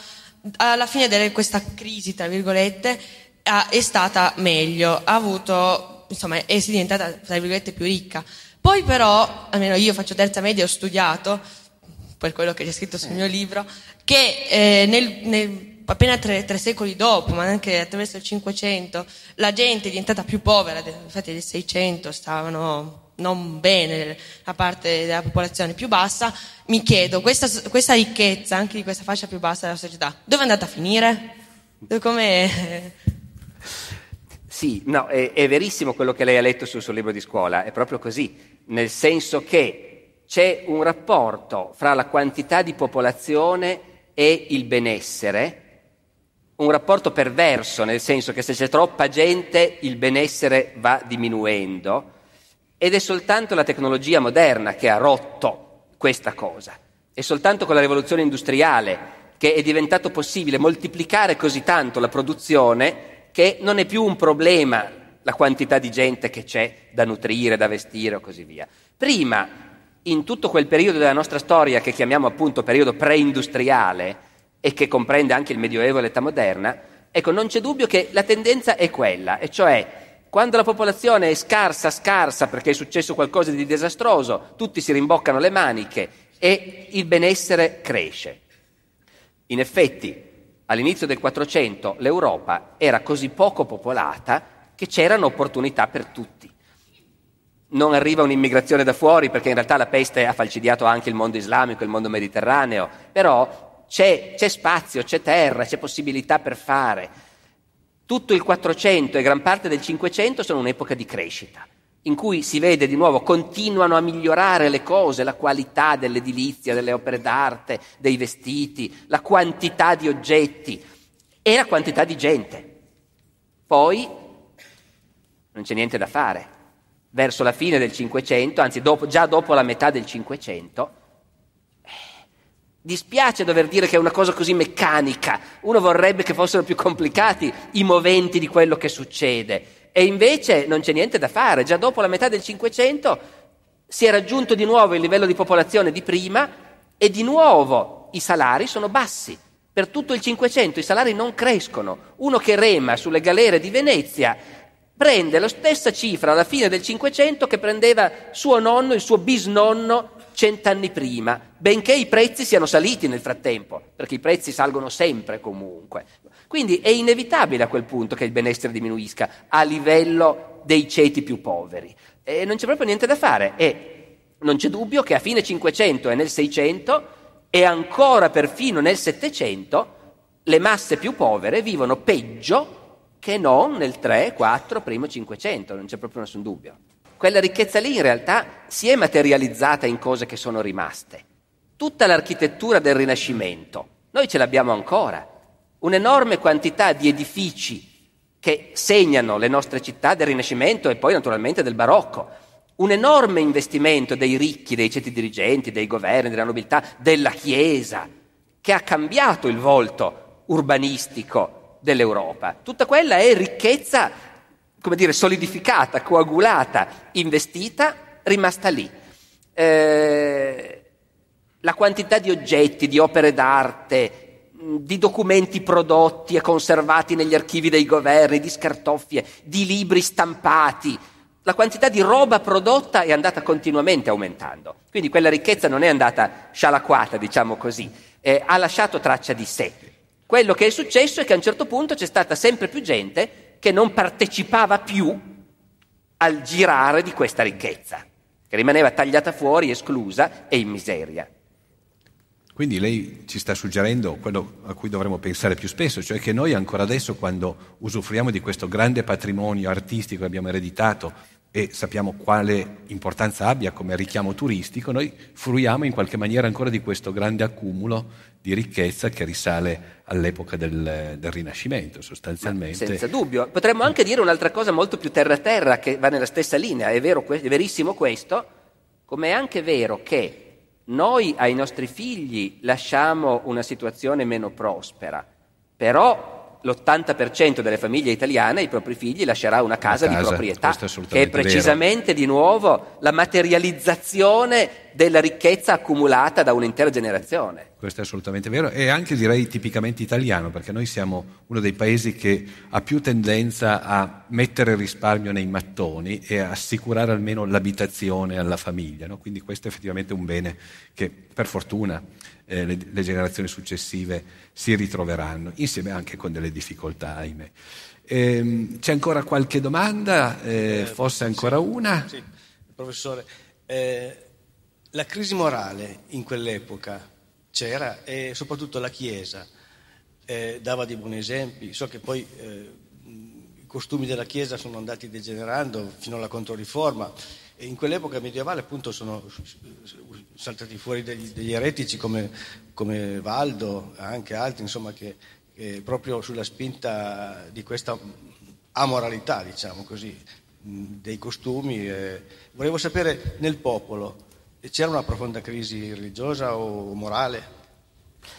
alla fine di questa crisi, tra virgolette, è stata meglio, ha avuto, insomma, è diventata, tra virgolette, più ricca. Poi però, almeno io faccio terza media, ho studiato, per quello che c'è scritto sul mio libro, che eh, nel, nel appena tre, tre, secoli dopo, ma anche attraverso il Cinquecento, la gente è diventata più povera, infatti nel Seicento stavano non bene la parte della popolazione più bassa, mi chiedo, questa, questa ricchezza anche di questa fascia più bassa della società, dove è andata a finire? Come... Sì, no, è, è, verissimo quello che lei ha letto sul suo libro di scuola, è proprio così, nel senso che c'è un rapporto fra la quantità di popolazione e il benessere, un rapporto perverso, nel senso che se c'è troppa gente il benessere va diminuendo ed è soltanto la tecnologia moderna che ha rotto questa cosa. È soltanto con la rivoluzione industriale che è diventato possibile moltiplicare così tanto la produzione che non è più un problema la quantità di gente che c'è da nutrire, da vestire o così via. Prima, in tutto quel periodo della nostra storia che chiamiamo appunto periodo preindustriale, e che comprende anche il Medioevo e l'età moderna, ecco, non c'è dubbio che la tendenza è quella, e cioè quando la popolazione è scarsa, scarsa perché è successo qualcosa di disastroso, tutti si rimboccano le maniche e il benessere cresce. In effetti, all'inizio del Quattrocento l'Europa era così poco popolata che c'erano opportunità per tutti. Non arriva un'immigrazione da fuori perché in realtà la peste ha falcidiato anche il mondo islamico, il mondo mediterraneo, però c'è, c'è spazio, c'è terra, c'è possibilità per fare. Tutto il 400 e gran parte del 500 sono un'epoca di crescita, in cui si vede di nuovo continuano a migliorare le cose, la qualità dell'edilizia, delle opere d'arte, dei vestiti, la quantità di oggetti e la quantità di gente. Poi non c'è niente da fare. Verso la fine del 500, anzi dopo, già dopo la metà del 500, Dispiace dover dire che è una cosa così meccanica, uno vorrebbe che fossero più complicati i moventi di quello che succede e invece non c'è niente da fare, già dopo la metà del Cinquecento si è raggiunto di nuovo il livello di popolazione di prima e di nuovo i salari sono bassi. Per tutto il Cinquecento i salari non crescono. Uno che rema sulle galere di Venezia prende la stessa cifra alla fine del Cinquecento che prendeva suo nonno, il suo bisnonno cent'anni prima, benché i prezzi siano saliti nel frattempo, perché i prezzi salgono sempre comunque. Quindi è inevitabile a quel punto che il benessere diminuisca a livello dei ceti più poveri. E non c'è proprio niente da fare. E non c'è dubbio che a fine 500 e nel 600 e ancora perfino nel 700 le masse più povere vivono peggio che non nel 3, 4, primo 500, non c'è proprio nessun dubbio quella ricchezza lì in realtà si è materializzata in cose che sono rimaste. Tutta l'architettura del Rinascimento, noi ce l'abbiamo ancora, un'enorme quantità di edifici che segnano le nostre città del Rinascimento e poi naturalmente del Barocco, un enorme investimento dei ricchi, dei ceti dirigenti, dei governi, della nobiltà, della Chiesa, che ha cambiato il volto urbanistico dell'Europa. Tutta quella è ricchezza come dire, solidificata, coagulata, investita, rimasta lì. Eh, la quantità di oggetti, di opere d'arte, di documenti prodotti e conservati negli archivi dei governi, di scartoffie, di libri stampati, la quantità di roba prodotta è andata continuamente aumentando. Quindi quella ricchezza non è andata scialacquata, diciamo così, eh, ha lasciato traccia di sé. Quello che è successo è che a un certo punto c'è stata sempre più gente che non partecipava più al girare di questa ricchezza, che rimaneva tagliata fuori, esclusa e in miseria. Quindi lei ci sta suggerendo quello a cui dovremmo pensare più spesso, cioè che noi ancora adesso quando usufruiamo di questo grande patrimonio artistico che abbiamo ereditato e sappiamo quale importanza abbia come richiamo turistico, noi fruiamo in qualche maniera ancora di questo grande accumulo di ricchezza che risale all'epoca del, del Rinascimento, sostanzialmente. Ma senza dubbio. Potremmo anche dire un'altra cosa molto più terra-terra che va nella stessa linea. È, vero, è verissimo questo, come è anche vero che noi ai nostri figli lasciamo una situazione meno prospera, però l'80% delle famiglie italiane ai propri figli lascerà una casa, casa di proprietà, è che è precisamente vero. di nuovo la materializzazione della ricchezza accumulata da un'intera generazione. Questo è assolutamente vero e anche direi tipicamente italiano, perché noi siamo uno dei paesi che ha più tendenza a mettere il risparmio nei mattoni e a assicurare almeno l'abitazione alla famiglia. No? Quindi questo è effettivamente un bene che per fortuna eh, le, le, generazioni successive si ritroveranno, insieme anche con delle difficoltà, ahimè. Eh, c'è ancora qualche domanda? Eh, eh forse ancora sì, una? Sì, professore. Eh, la crisi morale in quell'epoca c'era e soprattutto la Chiesa eh, dava dei buoni esempi. So che poi i costumi della Chiesa sono andati degenerando fino alla Controriforma in quell'epoca medievale appunto sono saltati fuori degli, degli eretici come, come, Valdo, anche altri, insomma, che, che, proprio sulla spinta di questa amoralità, diciamo così, dei costumi. Eh, volevo sapere nel popolo c'era una profonda crisi religiosa o morale?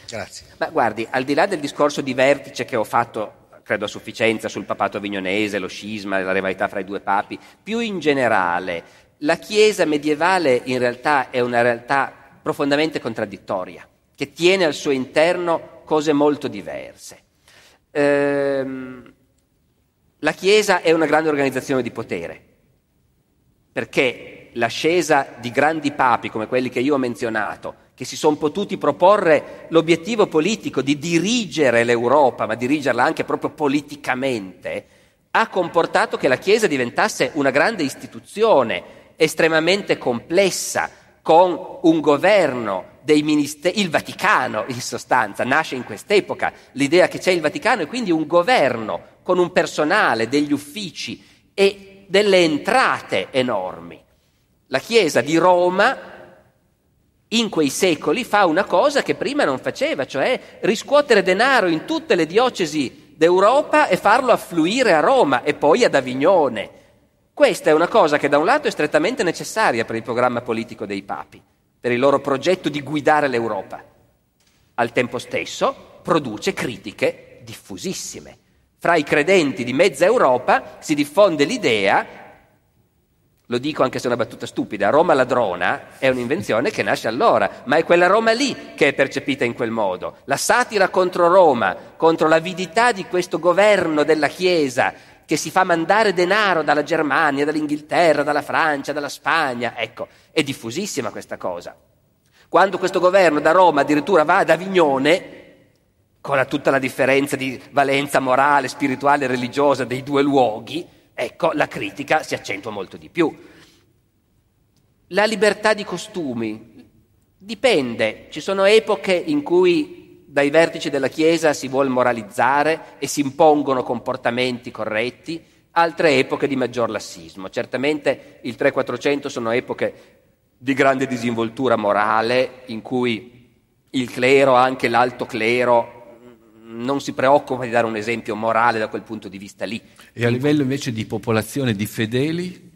Grazie. Ma guardi, al di là del discorso di vertice che ho fatto credo a sufficienza sul papato avignonese, lo scisma, la rivalità fra i due papi, più in generale la Chiesa medievale in realtà è una realtà profondamente contraddittoria, che tiene al suo interno cose molto diverse. Ehm, la Chiesa è una grande organizzazione di potere, perché l'ascesa di grandi papi come quelli che io ho menzionato, che si sono potuti proporre l'obiettivo politico di dirigere l'Europa, ma dirigerla anche proprio politicamente, ha comportato che la Chiesa diventasse una grande istituzione estremamente complessa, con un governo dei ministeri, il Vaticano in sostanza, nasce in quest'epoca l'idea che c'è il Vaticano e quindi un governo con un personale, degli uffici e delle entrate enormi. La Chiesa di Roma in quei secoli fa una cosa che prima non faceva, cioè riscuotere denaro in tutte le diocesi d'Europa e farlo affluire a Roma e poi ad Avignone. Questa è una cosa che da un lato è strettamente necessaria per il programma politico dei papi, per il loro progetto di guidare l'Europa. Al tempo stesso produce critiche diffusissime. Fra i credenti di mezza Europa si diffonde l'idea, lo dico anche se è una battuta stupida, Roma ladrona è un'invenzione che nasce allora, ma è quella Roma lì che è percepita in quel modo. La satira contro Roma, contro l'avidità di questo governo della Chiesa che si fa mandare denaro dalla Germania, dall'Inghilterra, dalla Francia, dalla Spagna. Ecco, è diffusissima questa cosa. Quando questo governo da Roma addirittura va ad Avignone, con tutta la differenza di valenza morale, spirituale e religiosa dei due luoghi, ecco, la critica si accentua molto di più. La libertà di costumi dipende, ci sono epoche in cui dai vertici della Chiesa si vuole moralizzare e si impongono comportamenti corretti, altre epoche di maggior lassismo. Certamente il 3-400 sono epoche di grande disinvoltura morale in cui il clero, anche l'alto clero, non si preoccupa di dare un esempio morale da quel punto di vista lì. E a livello invece di popolazione di fedeli?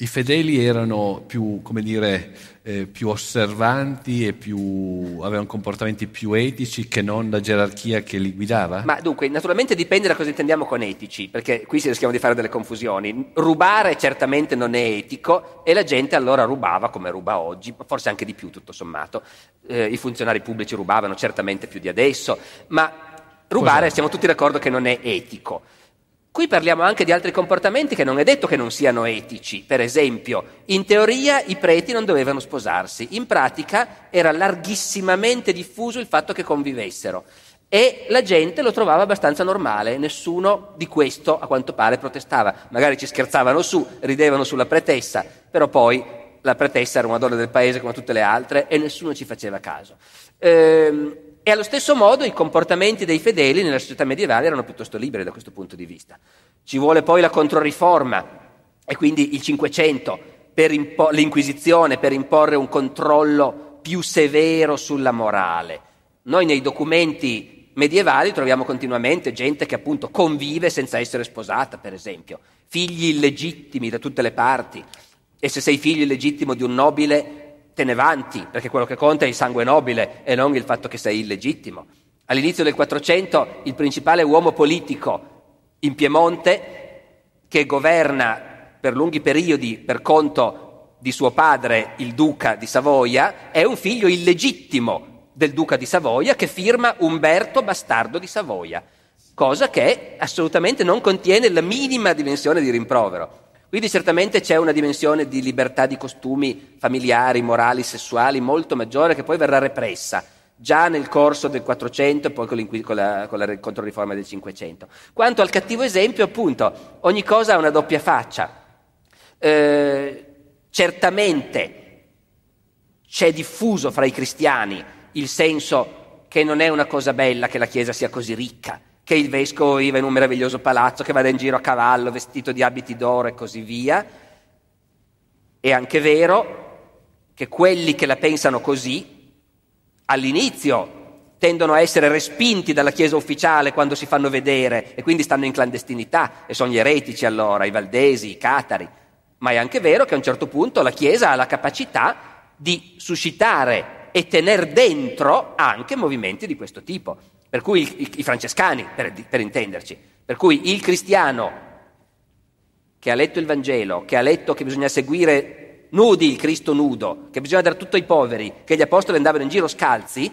I fedeli erano più, come dire, eh, più osservanti e più, avevano comportamenti più etici che non la gerarchia che li guidava? Ma dunque, naturalmente dipende da cosa intendiamo con etici, perché qui si rischiamo di fare delle confusioni. Rubare certamente non è etico e la gente allora rubava come ruba oggi, forse anche di più tutto sommato. Eh, I funzionari pubblici rubavano certamente più di adesso, ma rubare Cos'è? siamo tutti d'accordo che non è etico. Qui parliamo anche di altri comportamenti che non è detto che non siano etici. Per esempio, in teoria i preti non dovevano sposarsi, in pratica era larghissimamente diffuso il fatto che convivessero e la gente lo trovava abbastanza normale, nessuno di questo a quanto pare protestava. Magari ci scherzavano su, ridevano sulla pretessa, però poi la pretessa era una donna del paese come tutte le altre e nessuno ci faceva caso. Ehm, e allo stesso modo i comportamenti dei fedeli nella società medievale erano piuttosto liberi da questo punto di vista. Ci vuole poi la Controriforma e quindi il Cinquecento, impo- l'Inquisizione, per imporre un controllo più severo sulla morale. Noi nei documenti medievali troviamo continuamente gente che appunto convive senza essere sposata, per esempio, figli illegittimi da tutte le parti. E se sei figlio illegittimo di un nobile, te ne vanti, perché quello che conta è il sangue nobile e non il fatto che sei illegittimo. All'inizio del 400 il principale uomo politico in Piemonte che governa per lunghi periodi per conto di suo padre, il duca di Savoia, è un figlio illegittimo del duca di Savoia che firma Umberto Bastardo di Savoia, cosa che assolutamente non contiene la minima dimensione di rimprovero. Quindi certamente c'è una dimensione di libertà di costumi familiari, morali, sessuali molto maggiore che poi verrà repressa già nel corso del 400 e poi con, con la, con la controriforma del 500. Quanto al cattivo esempio, appunto, ogni cosa ha una doppia faccia. Eh, certamente c'è diffuso fra i cristiani il senso che non è una cosa bella che la Chiesa sia così ricca, che il vescovo viva in un meraviglioso palazzo, che vada in giro a cavallo, vestito di abiti d'oro e così via. È anche vero che quelli che la pensano così all'inizio tendono a essere respinti dalla Chiesa ufficiale quando si fanno vedere e quindi stanno in clandestinità e sono gli eretici allora, i valdesi, i catari. Ma è anche vero che a un certo punto la Chiesa ha la capacità di suscitare e tenere dentro anche movimenti di questo tipo. Per cui i, i, i francescani, per, per intenderci, per cui il cristiano che ha letto il Vangelo, che ha letto che bisogna seguire nudi il Cristo nudo, che bisogna dare tutto ai poveri, che gli apostoli andavano in giro scalzi,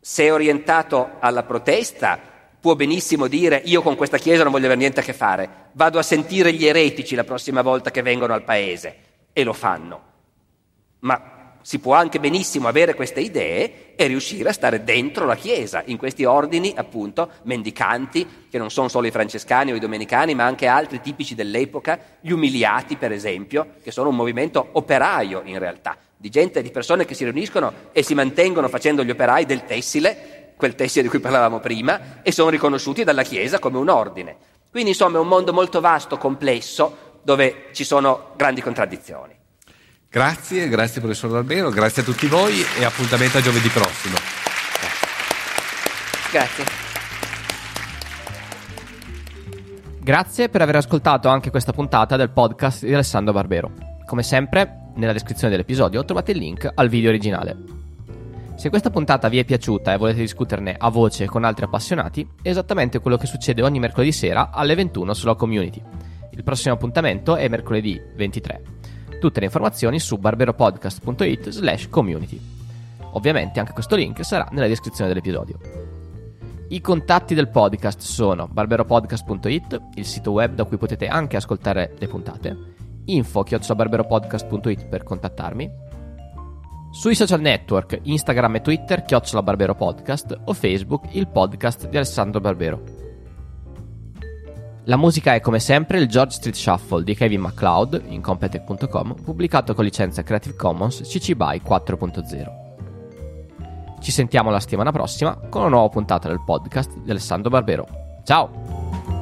se è orientato alla protesta, può benissimo dire io con questa chiesa non voglio avere niente a che fare, vado a sentire gli eretici la prossima volta che vengono al paese. E lo fanno. Ma si può anche benissimo avere queste idee e riuscire a stare dentro la Chiesa, in questi ordini appunto mendicanti, che non sono solo i francescani o i domenicani, ma anche altri tipici dell'epoca, gli umiliati per esempio, che sono un movimento operaio in realtà, di gente, di persone che si riuniscono e si mantengono facendo gli operai del tessile, quel tessile di cui parlavamo prima, e sono riconosciuti dalla Chiesa come un ordine. Quindi insomma è un mondo molto vasto, complesso, dove ci sono grandi contraddizioni. Grazie, grazie professor Barbero, grazie a tutti voi e appuntamento a giovedì prossimo. Grazie. Grazie per aver ascoltato anche questa puntata del podcast di Alessandro Barbero. Come sempre, nella descrizione dell'episodio trovate il link al video originale. Se questa puntata vi è piaciuta e volete discuterne a voce con altri appassionati, è esattamente quello che succede ogni mercoledì sera alle 21 sulla community. Il prossimo appuntamento è mercoledì 23. Tutte le informazioni su barberopodcast.it slash community. Ovviamente anche questo link sarà nella descrizione dell'episodio. I contatti del podcast sono barberopodcast.it, il sito web da cui potete anche ascoltare le puntate, info-barberopodcast.it per contattarmi, sui social network Instagram e Twitter chiocciola Barbero Podcast o Facebook il podcast di Alessandro Barbero. La musica è come sempre il George Street Shuffle di Kevin MacLeod in Competech.com, pubblicato con licenza Creative Commons CC BY 4.0. Ci sentiamo la settimana prossima con una nuova puntata del podcast di Alessandro Barbero. Ciao!